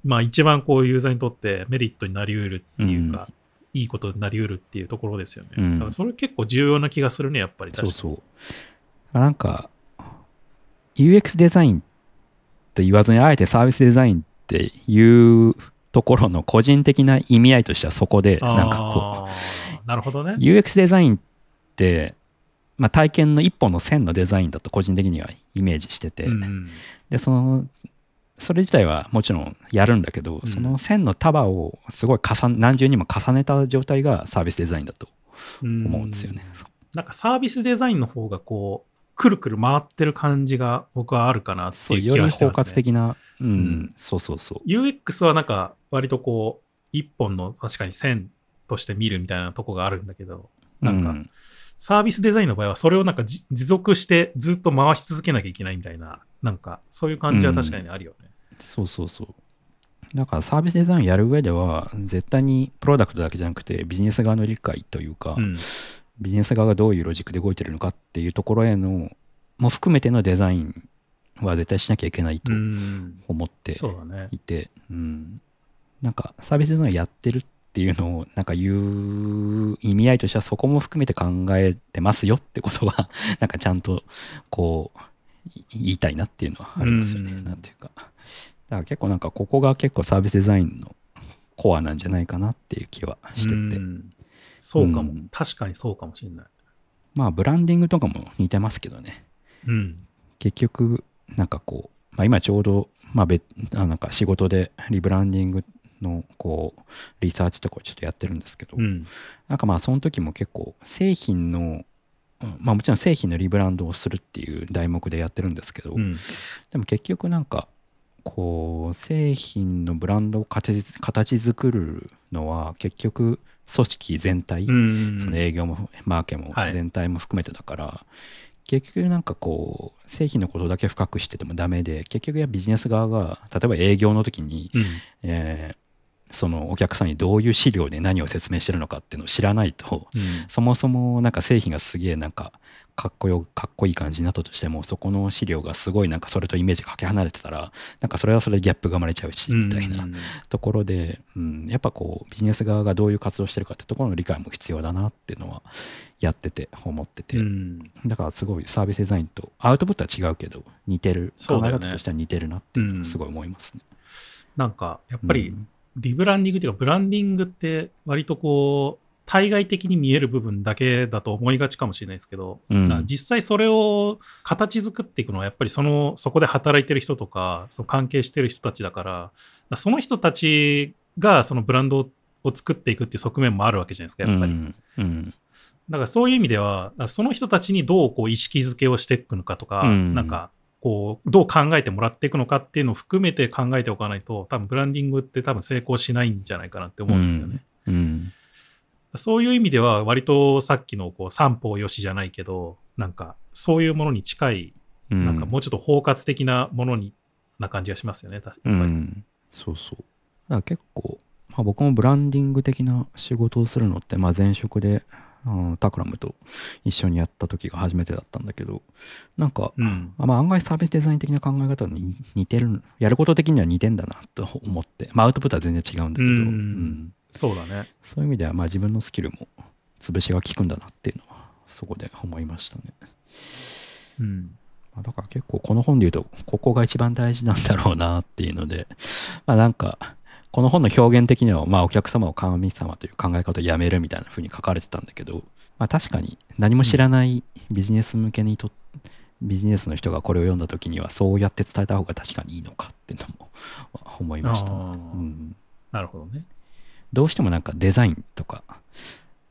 まあ一番こうユーザーにとってメリットになり得るっていうか、いいことになり得るっていうところですよね。うんだからそれ結構重要な気がするね、やっぱり。そうそう。なんか、UX デザインって言わずに、あえてサービスデザインっていうところの個人的な意味合いとしてはそこでなんかこあーなるほどねう。UX デザインって、まあ、体験の一本の線のデザインだと個人的にはイメージしてて、うんうんでそのそれ自体はもちろんやるんだけど、うんその線の束をすごい重ね何重にも重ねた状態がサービスデザインだと思うんですよね。なんかサービスデザインの方がこう、くるくる回ってる感じが僕はあるかなっていう気がしてます、ね。括的な、うんうんそうそうそう。UX はなんか割とこう、一本の確かに線として見るみたいなとこがあるんだけど、なんかうんサービスデザインの場合はそれをなんかじ持続してずっと回し続けなきゃいけないみたいな、なんかそういう感じは確かにあるよね。そうそうそう。だからサービスデザインやる上では、絶対にプロダクトだけじゃなくて、ビジネス側の理解というか、うん。ビジネス側がどういうロジックで動いてるのかっていうところへの、も含めてのデザインは絶対しなきゃいけないとうん。思ってそうだね。いて、うん、なんかサービスデザインやってるっていうのをなんか言う意味合いとしてはそこも含めて考えてますよってことは [LAUGHS] なんかちゃんとこうい言いたいなっていうのはありますよね。うんなんていうか。だから結構なんかここが結構サービスデザインのコアなんじゃないかなっていう気はしてて。うんそうかも、うん確かにそうかもしれない。まあブランディングとかも似てますけどね。うん。結局なんかこう、まあ、今ちょうど、まあ、別あなんか仕事でリブランディングのこうリサーチとかをちょっとやってるんですけど、うん。なんかまあその時も結構製品のうんまあもちろん製品のリブランドをするっていう題目でやってるんですけど、うん。でも結局なんかこう製品のブランドを形形作るのは結局組織全体、うん。その営業もマーケもはい全体も含めてだから、結局なんかこう製品のことだけ深く知っててもダメで結局やビジネス側が例えば営業の時に、うん。えーそのお客さんにどういう資料で何を説明してるのかっていうのを知らないとうんそもそもなんか製品がすげえなんかかっこよかっこいい感じになったとしてもそこの資料がすごいなんかそれとイメージかけ離れてたらなんかそれはそれでギャップが生まれちゃうしみたいな。うんところで、うん、やっぱこうビジネス側がどういう活動してるかってところの理解も必要だなっていうのはやってて思ってて、うん。だからすごいサービスデザインとアウトプットは違うけど似てる、考え方としては似てるなっていうのはすごい思いますね。なんか、やっぱりうん。リブランディングっていうか、ブランディングって割とこう、対外的に見える部分だけだと思いがちかもしれないですけど、うん。実際それを形作っていくのは、やっぱりその、そこで働いてる人とか、その関係してる人たちだから、その人たちがそのブランドを作っていくっていう側面もあるわけじゃないですか、やっぱり。うん。うん。だからそういう意味では、その人たちにどうこう意識づけをしていくのかとか、うん。なんか、こう、どう考えてもらっていくのかっていうのを含めて考えておかないと、多分ブランディングって多分成功しないんじゃないかなって思うんですよね。うんそういう意味では、割とさっきのこう三方よしじゃないけど、なんか、そういうものに近い、うんなんかもうちょっと包括的なものにな感じがしますよね、確かうに。ん、そうそう。だから結構、まあ、僕もブランディング的な仕事をするのって、まあ、前職で、うんタクラムと一緒にやった時が初めてだったんだけど、なんか、うん。あまあ、案外サービスデザイン的な考え方に似てる、やること的には似てんだなと思って、まあ、アウトプットは全然違うんだけど、うんうんそうだね。そういう意味では、まあ、自分のスキルも潰しが効くんだなっていうのは、そこで思いましたね。うん。まあだから結構この本で言うと、ここが一番大事なんだろうなっていうので、まあなんか、この本の表現的には、まあお客様を神様という考え方をやめるみたいな風に書かれてたんだけど、まあ確かに何も知らないビジネス向けにと、ビジネスの人がこれを読んだ時にはそうやって伝えた方が確かにいいのかっていうのも思いましたね、うん。なるほどね。どうしてもなんかデザインとか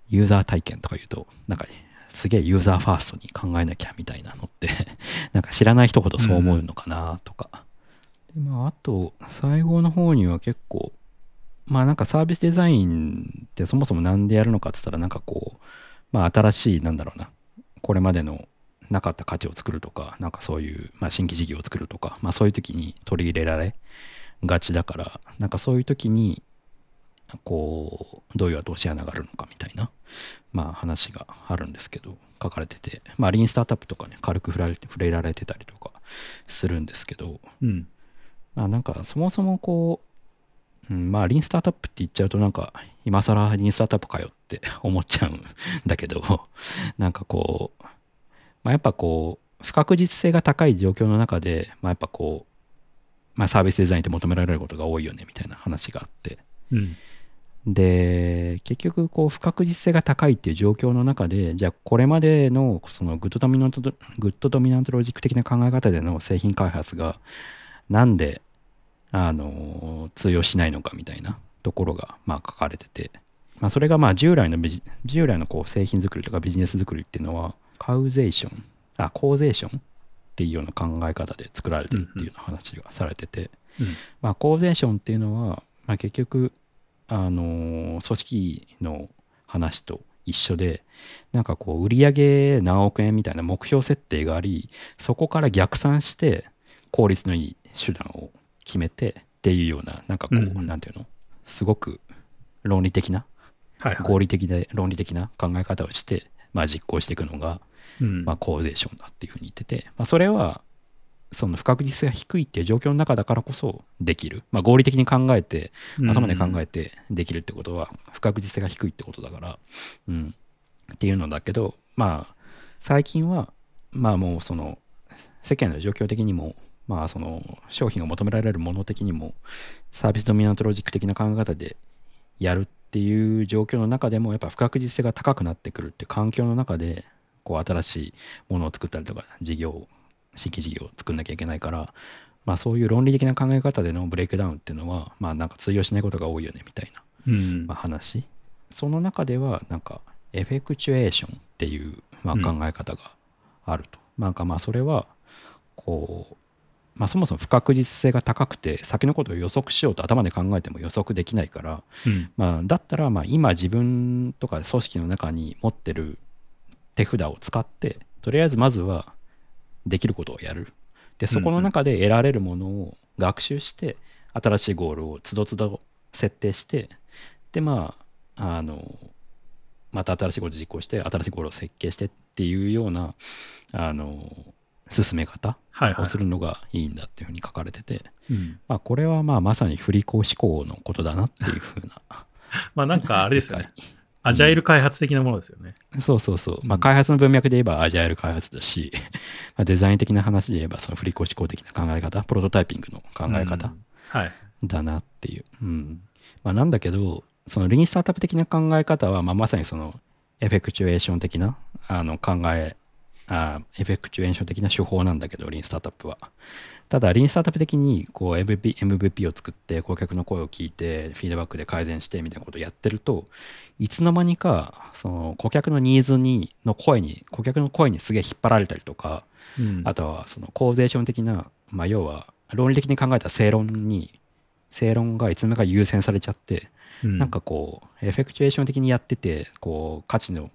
ユーザー体験とか言うとなんかすげえユーザーファーストに考えなきゃみたいなのって [LAUGHS] なんか知らない人ほどそう思うのかなとか、でまああと最後の方には結構まあなんかサービスデザインってそもそもなんでやるのかって言ったらなんかこうまあ新しいなんだろうなこれまでのなかった価値を作るとかなんかそういう、まあ、新規事業を作るとか、まあ、そういう時に取り入れられがちだからなんかそういう時にこうどういう後押し穴があるのかみたいな、まあ、話があるんですけど書かれてて、まあ、リーンスタートアップとかね軽く触られて触れられてたりとかするんですけど、うん。まあ、なんかそもそもこう、うん、まあリーンスタートアップって言っちゃうとなんか今更リーンスタートアップかよって [LAUGHS] 思っちゃうんだけどなんかこう、まあ、やっぱこう不確実性が高い状況の中で、まあ、やっぱこうまあ、サービスデザインって求められることが多いよねみたいな話があってうん。で結局こう不確実性が高いっていう状況の中でじゃあこれまでのそのグッドドミナントグッドドミナントロジック的な考え方での製品開発がなんであの通用しないのかみたいなところがまあ書かれてて、まあ、それがまあ従来のビジ従来のこう製品作りとかビジネス作りっていうのはコーゼーションあコーゼーションっていうような考え方で作られてるっていうような話がされてて、うん。まあ、コーゼーションっていうのは、まあ、結局あの組織の話と一緒でなんかこう売上何億円みたいな目標設定がありそこから逆算して効率のいい手段を決めてっていうようななんかこう、うん。なんていうの？すごく論理的なはいはい。合理的で論理的な考え方をして、まあ、実行していくのが、うん。まあ、コーゼーションだっていうふうに言ってて、まあ、それはその不確実性が低いっていう状況の中だからこそできる、まあ、合理的に考えて頭で考えてできるってことは不確実性が低いってことだから、うん、っていうのだけどまあ最近はまあもうその世間の状況的にもまあその商品が求められるもの的にもサービスドミナントロジック的な考え方でやるっていう状況の中でもやっぱ不確実性が高くなってくるっていう環境の中でこう新しいものを作ったりとか事業を新規事業を作んなきゃいけないからまあそういう論理的な考え方でのブレイクダウンっていうのはまあなんか通用しないことが多いよねみたいな、うん。まあ、話。その中ではなんかエフェクチュエーションっていうまあうん。考え方があると、なんかまあそれはこうまあそもそも不確実性が高くて先のことを予測しようと頭で考えても予測できないからうん。まあ、だったらまあ今自分とか組織の中に持ってる手札を使ってとりあえずまずはできることをやる。でそこの中で得られるものを学習して新しいゴールをつどつど設定してでまああのまた新しいことを実行して新しいゴールを設計してっていうようなあの進め方をするのがいいんだっていうふうに書かれてて、うん。まあ、これはまあまさに振り子思考のことだなっていうふうな [LAUGHS] まあなんかあれですよね。アジャイル開発的なものですよね。そうそうそう。まあ、うん開発の文脈で言えばアジャイル開発だし、まあデザイン的な話で言えば、その振り子思考的な考え方、プロトタイピングの考え方うんはい。だなっていう。うん。まあ、なんだけど、そのリーンスタートアップ的な考え方は、まあ、まさにそのエフェクチュエーション的なあの考えあ、エフェクチュエーション的な手法なんだけど、リーンスタートアップは。ただ、リーンスタートアップ的にこう MVP, MVP を作って、顧客の声を聞いて、フィードバックで改善してみたいなことをやってると、いつの間にか、その顧客のニーズに、の声に、顧客の声にすげえ引っ張られたりとか、うんあとはそのコーゼーション的な、まあ、要は論理的に考えた正論に、正論がいつの間にか優先されちゃって、うんなんかこう、エフェクチュエーション的にやってて、こう、価値の、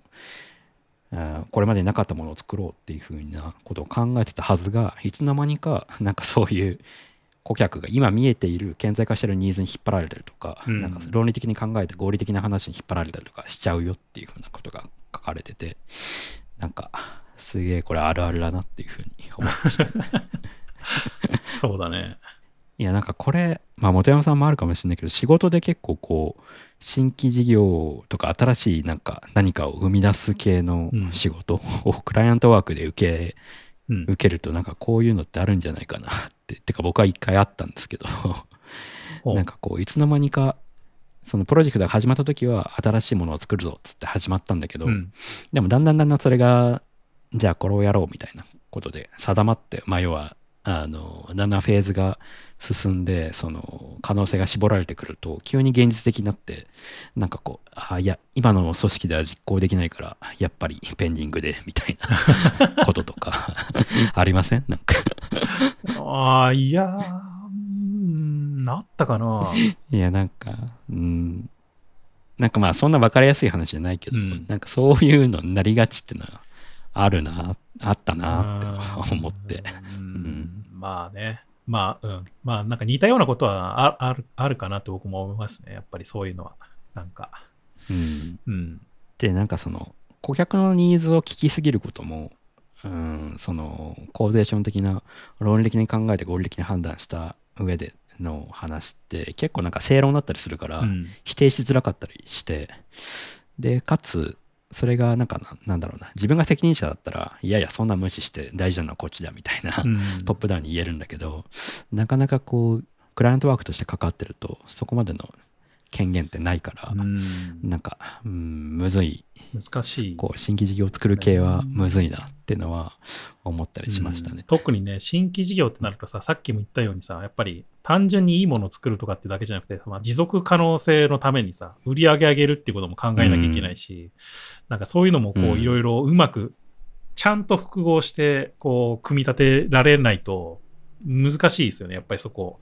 これまでなかったものを作ろうっていうふうなことを考えてたはずが、いつの間にか、[LAUGHS] なんかそういう顧客が今見えている顕在化してるニーズに引っ張られたりとか、うんなんか論理的に考えて合理的な話に引っ張られたりとかしちゃうよっていうふうなことが書かれてて、なんか、すげえこれあるあるだなっていうふうに思いましたね。[LAUGHS] そうだね。いや、なんかこれ、まあ、本山さんもあるかもしれないけど、仕事で結構こう、新規事業とか新しいなんか何かを生み出す系のうん。仕事を [LAUGHS] クライアントワークで受け、うん。受けるとなんかこういうのってあるんじゃないかなって。てか僕は一回あったんですけど、なんかこう、いつの間にか、そのプロジェクトが始まった時は新しいものを作るぞっつって始まったんだけど、うん。でもだんだんだんだんそれが、じゃあこれをやろうみたいなことで定まって、まあ要は、あの、だんだんフェーズが進んで、その可能性が絞られてくると、急に現実的になって、なんかこう、あいや、今の組織では実行できないから、やっぱりペンディングで、[LAUGHS] みたいな [LAUGHS] こととか、ありません？なんか。ああ、いやー、うんあったかな。いや、なんか、うん、なんかまあそんな分かりやすい話じゃないけど、うんなんかそういうのになりがちってのはあるな、あったなって [LAUGHS] 思って。うんまあね。まあ、うん。まあ、なんか似たようなことはああるあるかなと僕も思いますね。やっぱりそういうのは。なんか。うん、うん。で、なんかその、顧客のニーズを聞きすぎることも、うん、その、コーゼーション的な、論理的に考えて合理的に判断した上での話って、結構なんか正論だったりするから、うん否定しづらかったりしてでかつそれがなんかななんだろうな。自分が責任者だったらいやいやそんな無視して大事なのはこっちだみたいな、うん。トップダウンに言えるんだけどなかなかこうクライアントワークとして関わってるとそこまでの権限ってないから、うん。なんか、うん、むずい。難しい。こう新規事業を作る系はむずいなっていうのは思ったりしましたね。うん。特にね、新規事業ってなるとさ、さっきも言ったようにさ、やっぱり単純にいいものを作るとかってだけじゃなくて、まあ、持続可能性のためにさ、売り上げ上げるっていうことも考えなきゃいけないし、なんかそういうのもこうん。ういろいろうまく、ちゃんと複合して、こう、組み立てられないと難しいですよね、やっぱりそこ。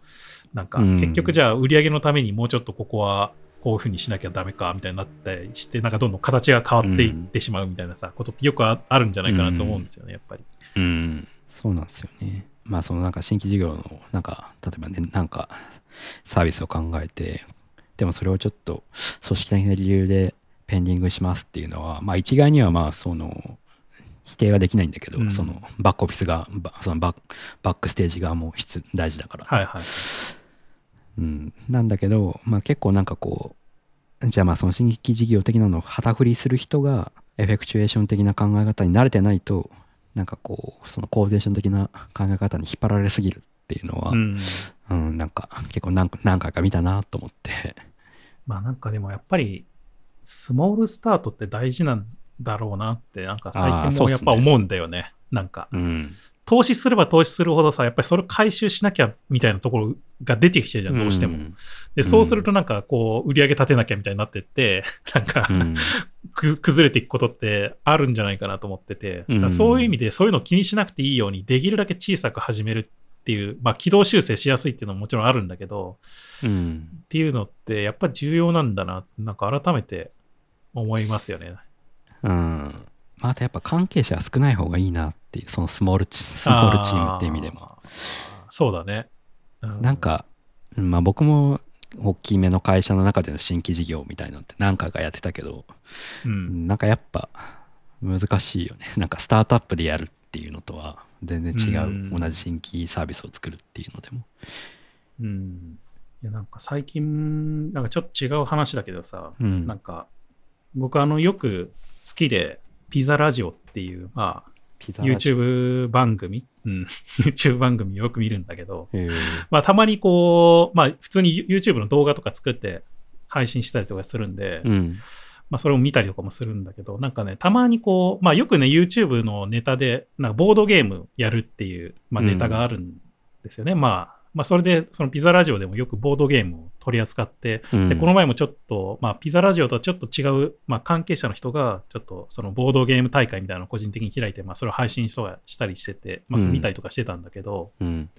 なんか、うん。結局じゃあ売り上げのためにもうちょっとここは、こういうふうにしなきゃダメかみたいになったりして、なんかどんどん形が変わっていってしまうみたいなさ、ことってよくああるんじゃないかなと思うんですよね、やっぱり。うん、そうなんですよね。まあそのなんか新規事業のなんか例えばねなんかサービスを考えてでもそれをちょっと組織的な理由でペンディングしますっていうのはまあ一概にはまあその否定はできないんだけど、うんそのバックオフィスがばそのバッバックステージ側も必大事だから、はいはい。うん、なんだけど、まあ、結構なんかこうじゃあまあその新規事業的なのを旗振りする人がエフェクチュエーション的な考え方に慣れてないとなんかこうそのコーディネーション的な考え方に引っ張られすぎるっていうのは、ううんん。なんか結構何何回か見たなと思って。まあなんかでもやっぱり、スモールスタートって大事なんだろうなって、なんか最近もやっぱ思うんだよね。なんか、うん投資すれば投資するほどさ、やっぱりそれを回収しなきゃみたいなところが出てきちゃうじゃん、どうしても。んで、そうするとなんかこう、売り上げ立てなきゃみたいになってって、[LAUGHS] なんか、うん。く崩れていくことってあるんじゃないかなと思ってて、そういう意味でそういうのを気にしなくていいように、できるだけ小さく始めるっていう、まあ軌道修正しやすいっていうのももちろんあるんだけど、うん。っていうのってやっぱ重要なんだな、なんか改めて思いますよね。うん。まああとやっぱ関係者は少ない方がいいなっていうそのスモールチスモールチームっていう意味でも。そうだね。うなん、か、まあ僕も大きめの会社の中での新規事業みたいなのって何回かやってたけど、うん、なんかやっぱ難しいよね。[LAUGHS] なんかスタートアップでやるっていうのとは全然違う、うん同じ新規サービスを作るっていうのでも。うん。いや、なんか最近、なんかちょっと違う話だけどさ、うんなんか、僕あの、よく好きで、ピザラジオっていう、まあ、YouTube 番組、うん、[LAUGHS] YouTube 番組よく見るんだけど、まあ、たまにこう、まあ、普通に YouTube の動画とか作って配信したりとかするんで、うん。まあ、それを見たりとかもするんだけど、なんかね、たまにこう、まあ、よくね、YouTube のネタで、なんかボードゲームやるっていう、まあ、ネタがあるんですよね。まあ、まあ、それで、そのピザラジオでもよくボードゲームを取り扱って、うん。で、この前もちょっと、まあ、ピザラジオとはちょっと違う、まあ、関係者の人が、ちょっと、そのボードゲーム大会みたいなのを個人的に開いて、まあ、それを配信したりしてて、まあ、それ見たりとかしてたんだけど、うん。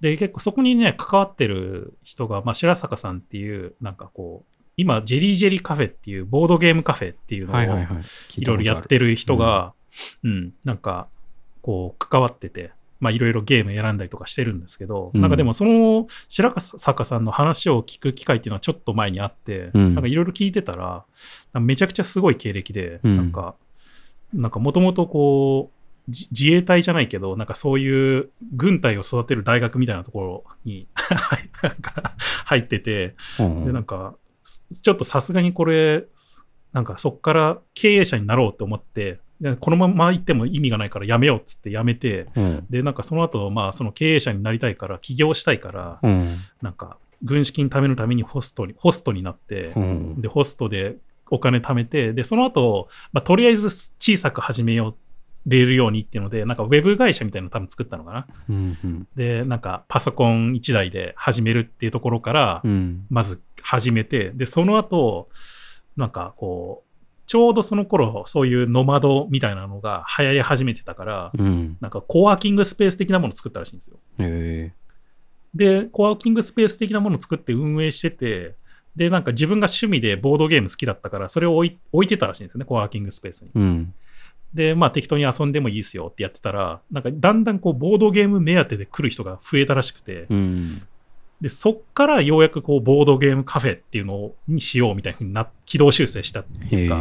で、結構そこにね、関わってる人が、まあ、白坂さんっていう、なんかこう、今、ジェリージェリーカフェっていう、ボードゲームカフェっていうのを、はいろいろやってる。る人が、うん、なんか、こう、関わってて、まあ、いろいろゲーム選んだりとかしてるんですけど、うん。なんかでも、その白坂さんの話を聞く機会っていうのはちょっと前にあって、うん。なんかいろいろ聞いてたら、めちゃくちゃすごい経歴で、うん。なんか、なんかもともとこう、じ自衛隊じゃないけど、なんかそういう軍隊を育てる大学みたいなところに [LAUGHS] 入ってて、うんで、なんか、すちょっとさすがにこれ、なんかそっから経営者になろうと思って、でこのまま行っても意味がないからやめようっつってやめて、うん。で、なんかその後、まあその経営者になりたいから、起業したいから、うん。なんか軍資金貯めるためにホストに、ホストになってう、ん。で、ホストでお金貯めて、で、その後、まあとりあえず小さく始めよう、れるようにっていうので、なんかウェブ会社みたいなの多分作ったのかな。うん。うん。で、なんかパソコン1台で始めるっていうところから、うん。まず始めて、で、その後、なんかこう、ちょうどその頃、そういうノマドみたいなのが流行り始めてたから、うん。なんかコワーキングスペース的なものを作ったらしいんですよ。へで、コワーキングスペース的なものを作って運営してて、で、なんか自分が趣味でボードゲーム好きだったから、それを置い置いてたらしいんですよね、コワーキングスペースに。ーうん。で、まあ適当に遊んでもいいですよってやってたら、なんかだんだんこうボードゲーム目当てで来る人が増えたらしくて、うん。で、そっからようやくこう、ボードゲームカフェっていうのをにしようみたいなふうにな、軌道修正したってへいうか。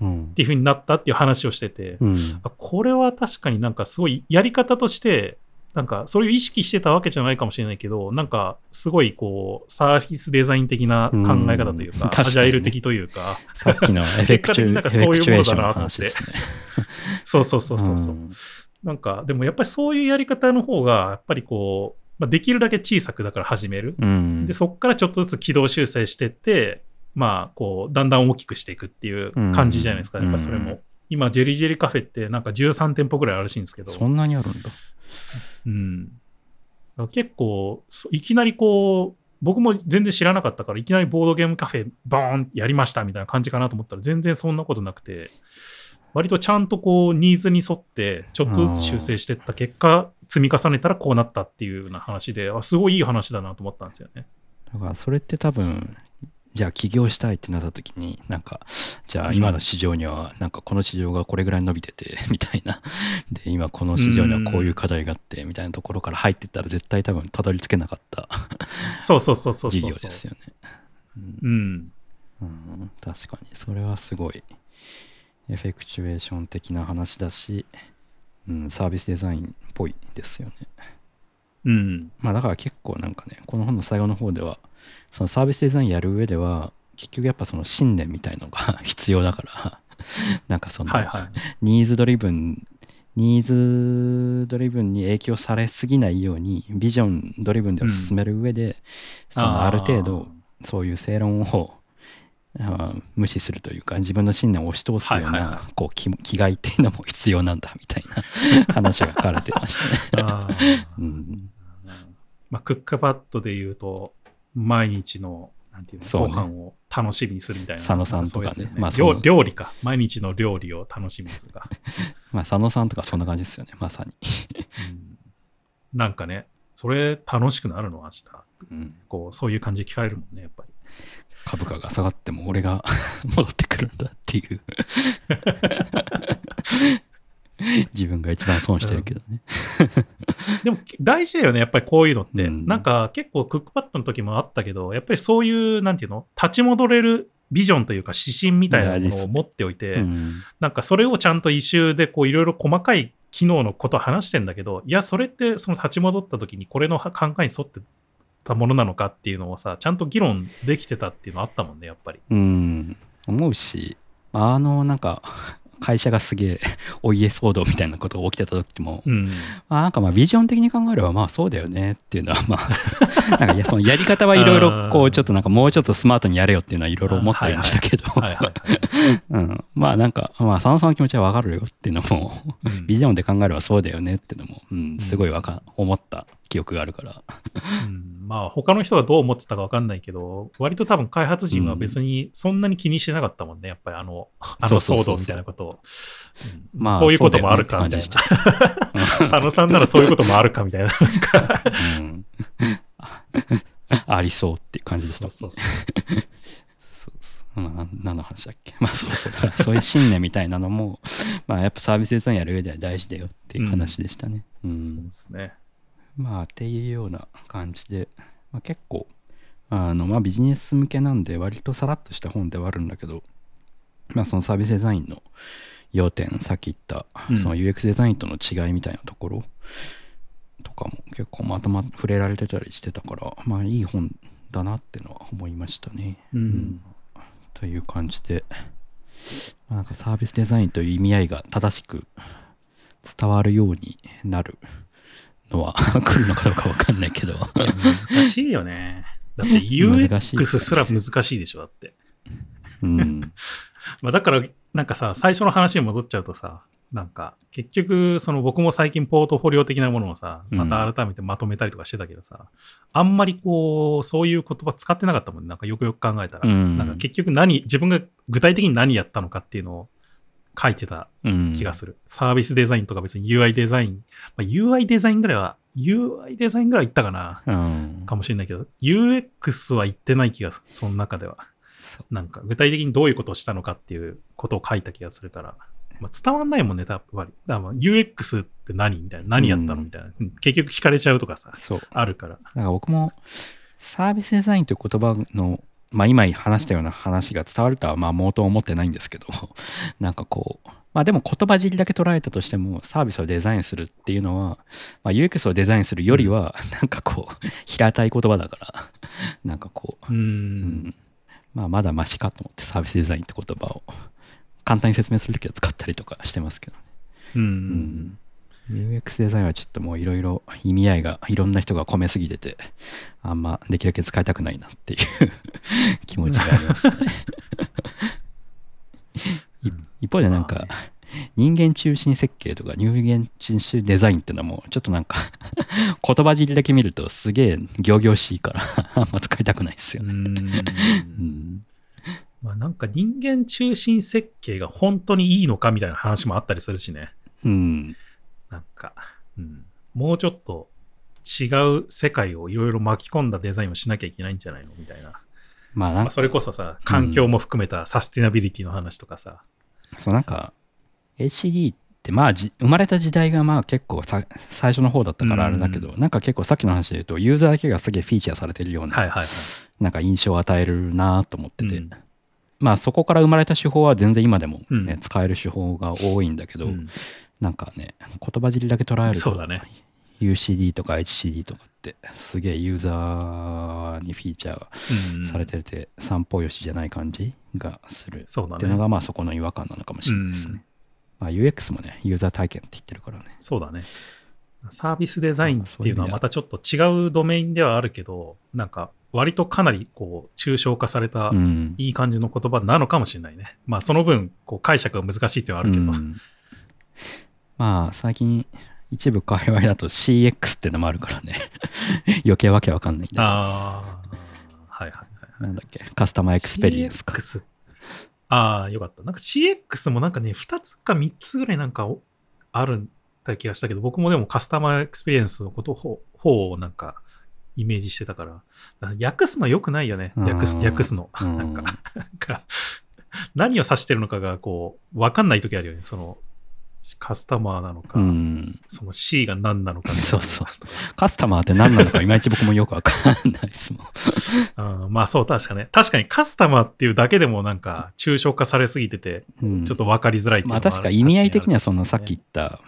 うん。ていうふうになったっていう話をしてて、うん。あこれは確かになんかすごいやり方として、なんか、それを意識してたわけじゃないかもしれないけど、なんか、すごい、こう、サービスデザイン的な考え方というか、うん確かアジャイル的というか、さっきの [LAUGHS] エフェクチュ結果的になんかそういうものだなと思ってね。そうそうそうそうそう。んなんか、でもやっぱりそういうやり方の方が、やっぱりこう、まあ、できるだけ小さくだから始める。うんで、そこからちょっとずつ軌道修正してって、まあ、こう、だんだん大きくしていくっていう感じじゃないですか、うんやっぱそれも。うん今、ジェリージェリーカフェってなんか13店舗ぐらいあるらしいんですけど、そんなにあるんだ。うん。結構、そいきなりこう、僕も全然知らなかったから、いきなりボードゲームカフェ、ボーンやりましたみたいな感じかなと思ったら、全然そんなことなくて、割とちゃんとこう、ニーズに沿って、ちょっとずつ修正していった結果、積み重ねたらこうなったっていうような話で、あすごいいい話だなと思ったんですよね。だからそれって多分、じゃあ起業したいってなった時に、なんか、じゃあ今の市場には、なんかこの市場がこれぐらい伸びてて、[LAUGHS] みたいな。で、今この市場にはこういう課題があって、みたいなところから入ってったら絶対多分たどり着けなかったそうそうそうそうそう事そう。業ですよね。うん。うん、確かにそれはすごいエフェクチュエーション的な話だし、うん、サービスデザインっぽいですよね。うん。まあだから結構なんかねこの本の最後の方ではそのサービスデザインやる上では結局やっぱその信念みたいのが [LAUGHS] 必要だからなんかそのはいはい。 needs driven needs driven に影響されすぎないように vision driven で進める上で、そのある程度そういう正論を無視するというか自分の信念を押し通すような、こう気気概っていうのも必要なんだみたいな話が書かれてましたね。[LAUGHS] うん、まあ、クックパッドで言うと、毎日の、なんていうの、そうねご飯を楽しみにするみたいな。佐野さんとかねそういうやつまあ料料理か。毎日の料理を楽しみにするか。[LAUGHS] まあ佐野さんとかそんな感じですよねまさに。うんなんかね、それ楽しくなるの明日。うんこう、そういう感じで聞かれるもんね、やっぱり。株価が下がっても俺が [LAUGHS] 戻ってくるんだっていう [LAUGHS] 自分が一番損してるけどね。[LAUGHS] でも大事だよね、やっぱりこういうのって。うんなんか結構クックパッドの時もあったけど、やっぱりそういう、なんていうの、立ち戻れるビジョンというか指針みたいなものを持っておいて、うんなんかそれをちゃんと一周でこういろいろ細かい機能のことを話してんだけど、いや、それってその立ち戻った時にこれの考えに沿ってたものなのかっていうのをさ、ちゃんと議論できてたっていうのあったもんね、やっぱり。うん、思うし、あの、なんか、会社がすげえ [LAUGHS] お家騒動みたいなことが起きてた時も、うん。あなんかまあビジョン的に考えればまあそうだよねっていうのはまあ [LAUGHS] なんかいやそのやり方はいろいろこううんちょっとなんかもうちょっとスマートにやれよっていうのはいろいろ思ったりましたけど、まあなんかまあ佐野さんの気持ちはわかるよっていうのもうん。ビジョンで考えればそうだよねっていうのも、うん、すごいわか思った記憶があるから、うん。まあ他の人がどう思ってたか分かんないけど、割と多分開発陣は別にそんなに気にしてなかったもんね、やっぱりあの、あの騒動みたいなこと。を。うん。まあそういうこともあるかみたいな。した [LAUGHS] 佐野さんならそういうこともあるかみたいな。なんかうん。[LAUGHS] ありそうっていう感じでした。そうそうそう。[LAUGHS] まあ、何の話だっけ。まあそうそう。だからそういう信念みたいなのもまあやっぱサービスデザインやる上では大事だよっていう話でしたね。うん。そうですね。まあっていうような感じで、まあ、結構あのまあビジネス向けなんで割とさらっとした本ではあるんだけどまあそのサービスデザインの要点さっき言ったうんその UX デザインとの違いみたいなところとかも結構まとま触れられてたりしてたからまあいい本だなってのは思いましたね。うん。という感じで、まあなんかサービスデザインという意味合いが正しく伝わるようになるのは [LAUGHS] 来るのかどうかわかんないけど、難しいよね。だって UX ねすら難しいでしょ、だって。うん、[LAUGHS] まあだから、なんかさ、最初の話に戻っちゃうとさ、なんか、結局、その僕も最近ポートフォリオ的なものをさ、また改めてまとめたりとかしてたけどさ、あんまりこう、そういう言葉使ってなかったもんね。なんかよくよく考えたら。うんなんか結局何、自分が具体的に何やったのかっていうのを書いてたうん、気がする。サービスデザインとか別に UI デザイン、まあ、UI デザインぐらいは、UI デザインぐらい言ったかな。うん、かもしれないけど、UX は言ってない気がする。その中では。なんか具体的にどういうことをしたのかっていうことを書いた気がするから、まあ、伝わんないもんね、多分。だからまあ UX って何みたいな。何？やったの？うんみたいな。うん結局聞かれちゃうとかさ。あるから。だから僕もサービスデザインという言葉のまあ今話したような話が伝わるとはまあ毛頭思ってないんですけど、[LAUGHS] なんかこう、まあでも言葉尻だけ捉えたとしてもサービスをデザインするっていうのは、まあ、UX をデザインするよりはなんかこう平たい言葉だから [LAUGHS] なんかこう、う。うんんまあまだマシかと思ってサービスデザインって言葉を簡単に説明するときは使ったりとかしてますけどね。うん。うん、UX デザインはちょっともういろいろ意味合いがいろんな人が込めすぎててあんまできるだけ使いたくないなっていう [LAUGHS] 気持ちがありますね。[LAUGHS] い一方でなんか、人間中心設計とか人間中心デザインっていうのはもうちょっとなんか [LAUGHS] 言葉尻だけ見るとすげえ仰々しいからあんま使いたくないですよね。うんうんまあなんか人間中心設計が本当にいいのかみたいな話もあったりするしね。うんなんか、うん、もうちょっと違う世界をいろいろ巻き込んだデザインをしなきゃいけないんじゃないのみたいな。まあ、まあなんかそれこそさ、環境も含めたサスティナビリティの話とかさ。そうなんか HCD ってまあじ生まれた時代がまあ結構さ最初の方だったからあれだけど、なんか結構さっきの話で言うとユーザーだけがすげえフィーチャーされてるような、はいはいはい。なんか印象を与えるなと思ってて、うん。まあそこから生まれた手法は全然今でも、ねうん。使える手法が多いんだけど、うんなんかね言葉尻だけ捉えるとそうだね UCD とか HCD とかってすげえユーザーにフィーチャーうんされてて散歩よしじゃない感じがするそうだっていうのね。がまあそこの違和感なのかもしれないですね。うんまあ、UX もね、ユーザー体験って言ってるからね。そうだね。サービスデザインっていうのはまたちょっと違うドメインではあるけど、なんか割とかなりこう抽象化されたうん。いい感じの言葉なのかもしれないね。まあその分こう解釈が難しいっていうのはあるけど。うんまあ、最近、一部界隈だと CX ってのもあるからね。[LAUGHS] 余計わけわかんないんだけど。ああ、はいはいはい。なんだっけ、 customer experience か。CX ああ、よかった。なんか CX もなんかね、2つか3つぐらいなんかおあるた気がしたけど、僕もでも customer experience のこと方方をなんかイメージしてたから、訳すの良くないよね。訳すうん訳すの。うんなんか、なんか何を指してるのかがこう、わかんない時あるよね。その、カスタマーなのか、うん。その C が何なのかそうそうカスタマーって何なのかいまいち僕もよくわかんないですもん。[LAUGHS] うんまあそう、確かね。確かにカスタマーっていうだけでもなんか抽象化されすぎてて、うんちょっと分かりづらいっていうのはまあ確か意味合い的にはそのさっき言っった、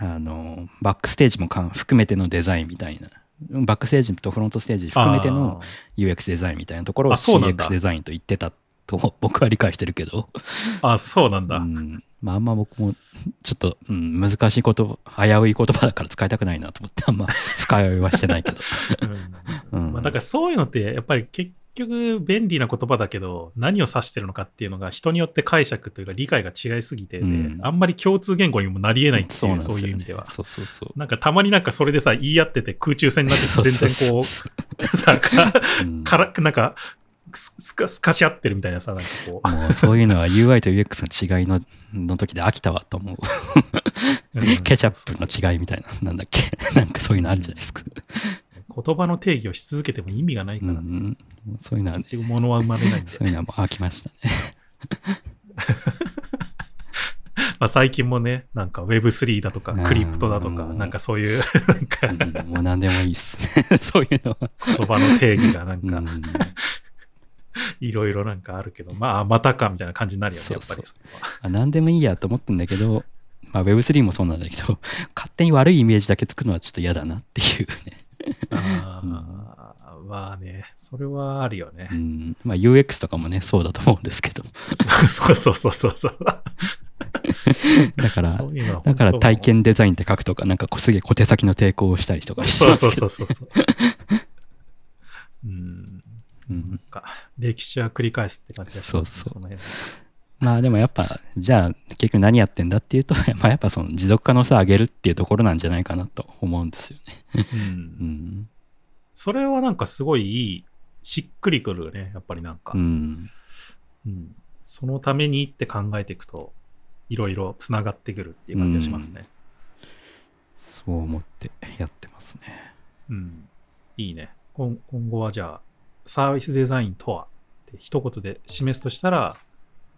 あの、バックステージも含めてのデザインみたいな。バックステージとフロントステージ含めての UX デザインみたいなところを CX デザインと言ってたと [LAUGHS] 僕は理解してるけど、あ、そうなんだ。うん、まああんま僕もちょっと、うん、難しい言葉危うい言葉だから使いたくないなと思ってあんま深酔いはしてないけど、うん。[LAUGHS] うん。まあ、だからそういうのってやっぱり結局便利な言葉だけど何を指してるのかっていうのが人によって解釈というか理解が違いすぎてて、うん。あんまり共通言語にもなり得ないっていうそうなんですそういう意味では。そうそうそう。なんかたまになんかそれでさ言い合ってて空中戦になって全然こう [LAUGHS] そう。さかうん。からなんかすすかすかし合ってるみたいなさなんかこう。もうそういうのは UI と UX の違いのの時で飽きたわと思う。うん。ケチャップの違いみたいな、なんだっけ？[LAUGHS] なんかそういうのあるじゃないですか。言葉の定義をし続けても意味がないから、うん、そういうのは、ね、結局物は生まれないんで。そういうのはもう飽きましたね。[LAUGHS] まあ、最近もね、なんか Web3 だとか、うん。クリプトだとか、なんかそういう、なんか。うん。もう何でもいいっす。ね。[LAUGHS] そういうのは。言葉の定義がなんか、うん [LAUGHS] いろいろなんかあるけど、まあ、またかみたいな感じになるよね、やっぱりそ何でもいいやと思ってんだけど、まあ、Web3 もそうなんだけど、[LAUGHS] 勝手に悪いイメージだけつくのはちょっと嫌だなっていうね。あーまあね、それはあるよねう。ん、まあ UX とかもね、そうだと思うんですけど。そうそうそうそうそう。だから、だから体験デザインって書くとか、なんかすげえ小手先の抵抗をしたりとかしてそうそうますけど。そうそうそう。うん。うんなんか、歴史は繰り返すって感じがしますね、そうそうまあでもやっぱ、じゃあ結局何やってんだっていうと、[LAUGHS] まあやっぱその持続可能性を上げるっていうところなんじゃないかなと思うんですよね。うんうん。それはなんかすごいいい、しっくりくるよね、やっぱりなんか。うん。うんそのためにって考えていくと、いろいろつながってくるっていう感じがしますね。そう思ってやってますね。うん。いいね。今今後はじゃあ、サービスデザインとはって一言で示すとしたら、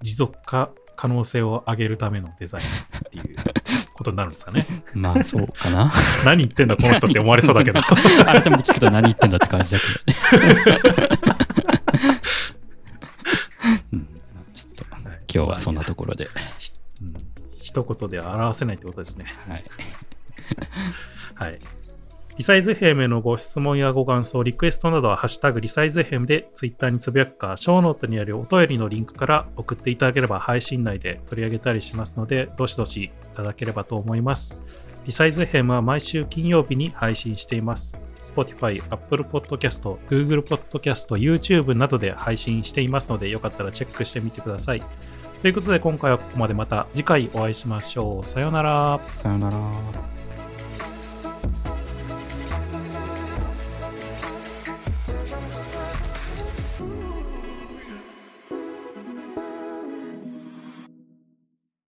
持続化可能性を上げるためのデザインっていうことになるんですかね。[LAUGHS] まあそうかな。何言ってんだこの人って思われそうだけど。改めて聞くと何言ってんだって感じだけどね。[LAUGHS] うん、ちょっと、今日はそんなところで。うん、一言で表せないってことですね。はい。はいリサイズ FM へのご質問やご感想、リクエストなどは、ハッシュタグリサイズ FM でツイッターにつぶやくか、ショーノートにあるお便りのリンクから送っていただければ配信内で取り上げたりしますので、どしどしいただければと思います。リサイズ FM は毎週金曜日に配信しています。Spotify、Apple Podcast、Google Podcast、YouTube などで配信していますので、よかったらチェックしてみてください。ということで、今回はここまでまた次回お会いしましょう。さようなら。さよなら。